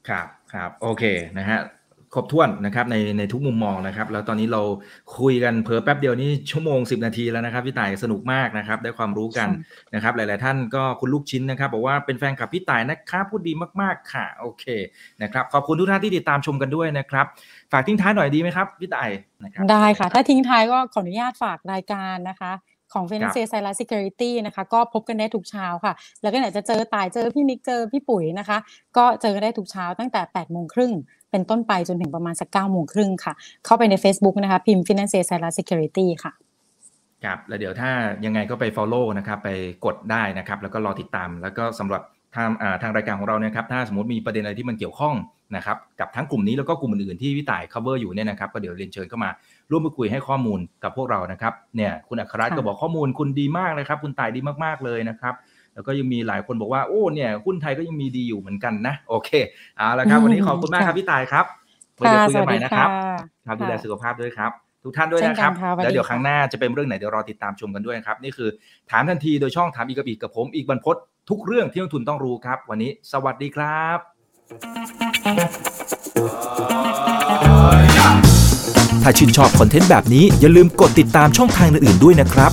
ครับครับโอเคนะฮะ ครบถ้วนนะครับในในทุกมุมมองนะครับ แล้วตอนนี้เราคุยกันเผลอแป๊บเดียวนี่ชั่วโมง 10 นาทีแล้วนะครับพี่ต่ายสนุกมากนะครับ ได้ความรู้กันนะครับ หลาย ๆ ท่านก็คุณลูกชิ้นนะครับบอกว่าเป็นแฟนคลับพี่ต่ายนะครับพูดดีมากๆค่ะโอเคนะครับขอบคุณทุกท่านที่ติดตามชมกันด้วยนะครับ ฝากทิ้งท้ายหน่อยดีไหมครับพี่ต่ายนะครับได้ค่ะ ถ้าทิ้งท้ายก็ขออนุญาตฝากรายการนะคะของ f i n a n c e s i l a Security นะคะ ก็พบกันได้ทุกเช้าค่ะ แล้วก็ไหนจะเจอตายเจอพี่นิกเจอพี่ปุ๋ยนะคะ ก็เจอกันได้ทุกเช้าตั้งแต่8โมงครึ่ง เป็นต้นไปจนถึงประมาณสัก9โมงครึ่งค่ะ เข้าไปใน Facebook นะคะ พิมพ์ f i n a n c e s i l a Security ค่ะครับแล้วเดี๋ยวถ้ายังไงก็ไป Follow นะครับ ไปกดได้นะครับ แล้วก็รอติดตาม แล้วก็สำหรับทางอ่าทางรายการของเราเนี่ยครับ ถ้าสมมติมีประเด็นอะไรที่มันเกี่ยวข้องนะครับ กับทั้งกลุ่มนี้แล้วก็กลุ่มอื่นๆที่พี่ต่าย cover อยู่เนี่ยนะครับ ก็เดี๋ยวเรียนเชิญเข้ามาร่วมพูดคุยให้ข้อมูลกับพวกเรานะครับ เนี่ย คุณอัครรัตน์ค่ะก็บอกข้อมูลคุณดีมากนะครับ คุณต่ายดีมากๆเลยนะครับ แล้วก็ยังมีหลายคนบอกว่าโอ้เนี่ยหุ้นไทยก็ยังมีดีอยู่เหมือนกันนะ โอเคเอาละครับ วันนี้ขอบคุณมากครับพี่ต่ายครับไว้เดี๋ยวคุยกันใหม่นะครับครับดูแลสุขภาพด้วยครับ ทุกท่านด้วยนะครับเช่นกันค่ะสวัสดีแล้วเดี๋ยวค่ะครั้งหน้าจะเป็นเรื่องไหนเดี๋ยวรอติดตามชมกันด้วยครับ นี่คือถามทันทีโดยช่องถามอีกกับอีกกับผมอีกบรรพศทุกเรื่องที่นักทุนต้องรู้ครับ วันนี้ สวัสดีครับ ถ้าชื่นชอบคอนเทนต์แบบนี้อย่าลืมกดติดตามช่องทางอื่นๆด้วยนะครับ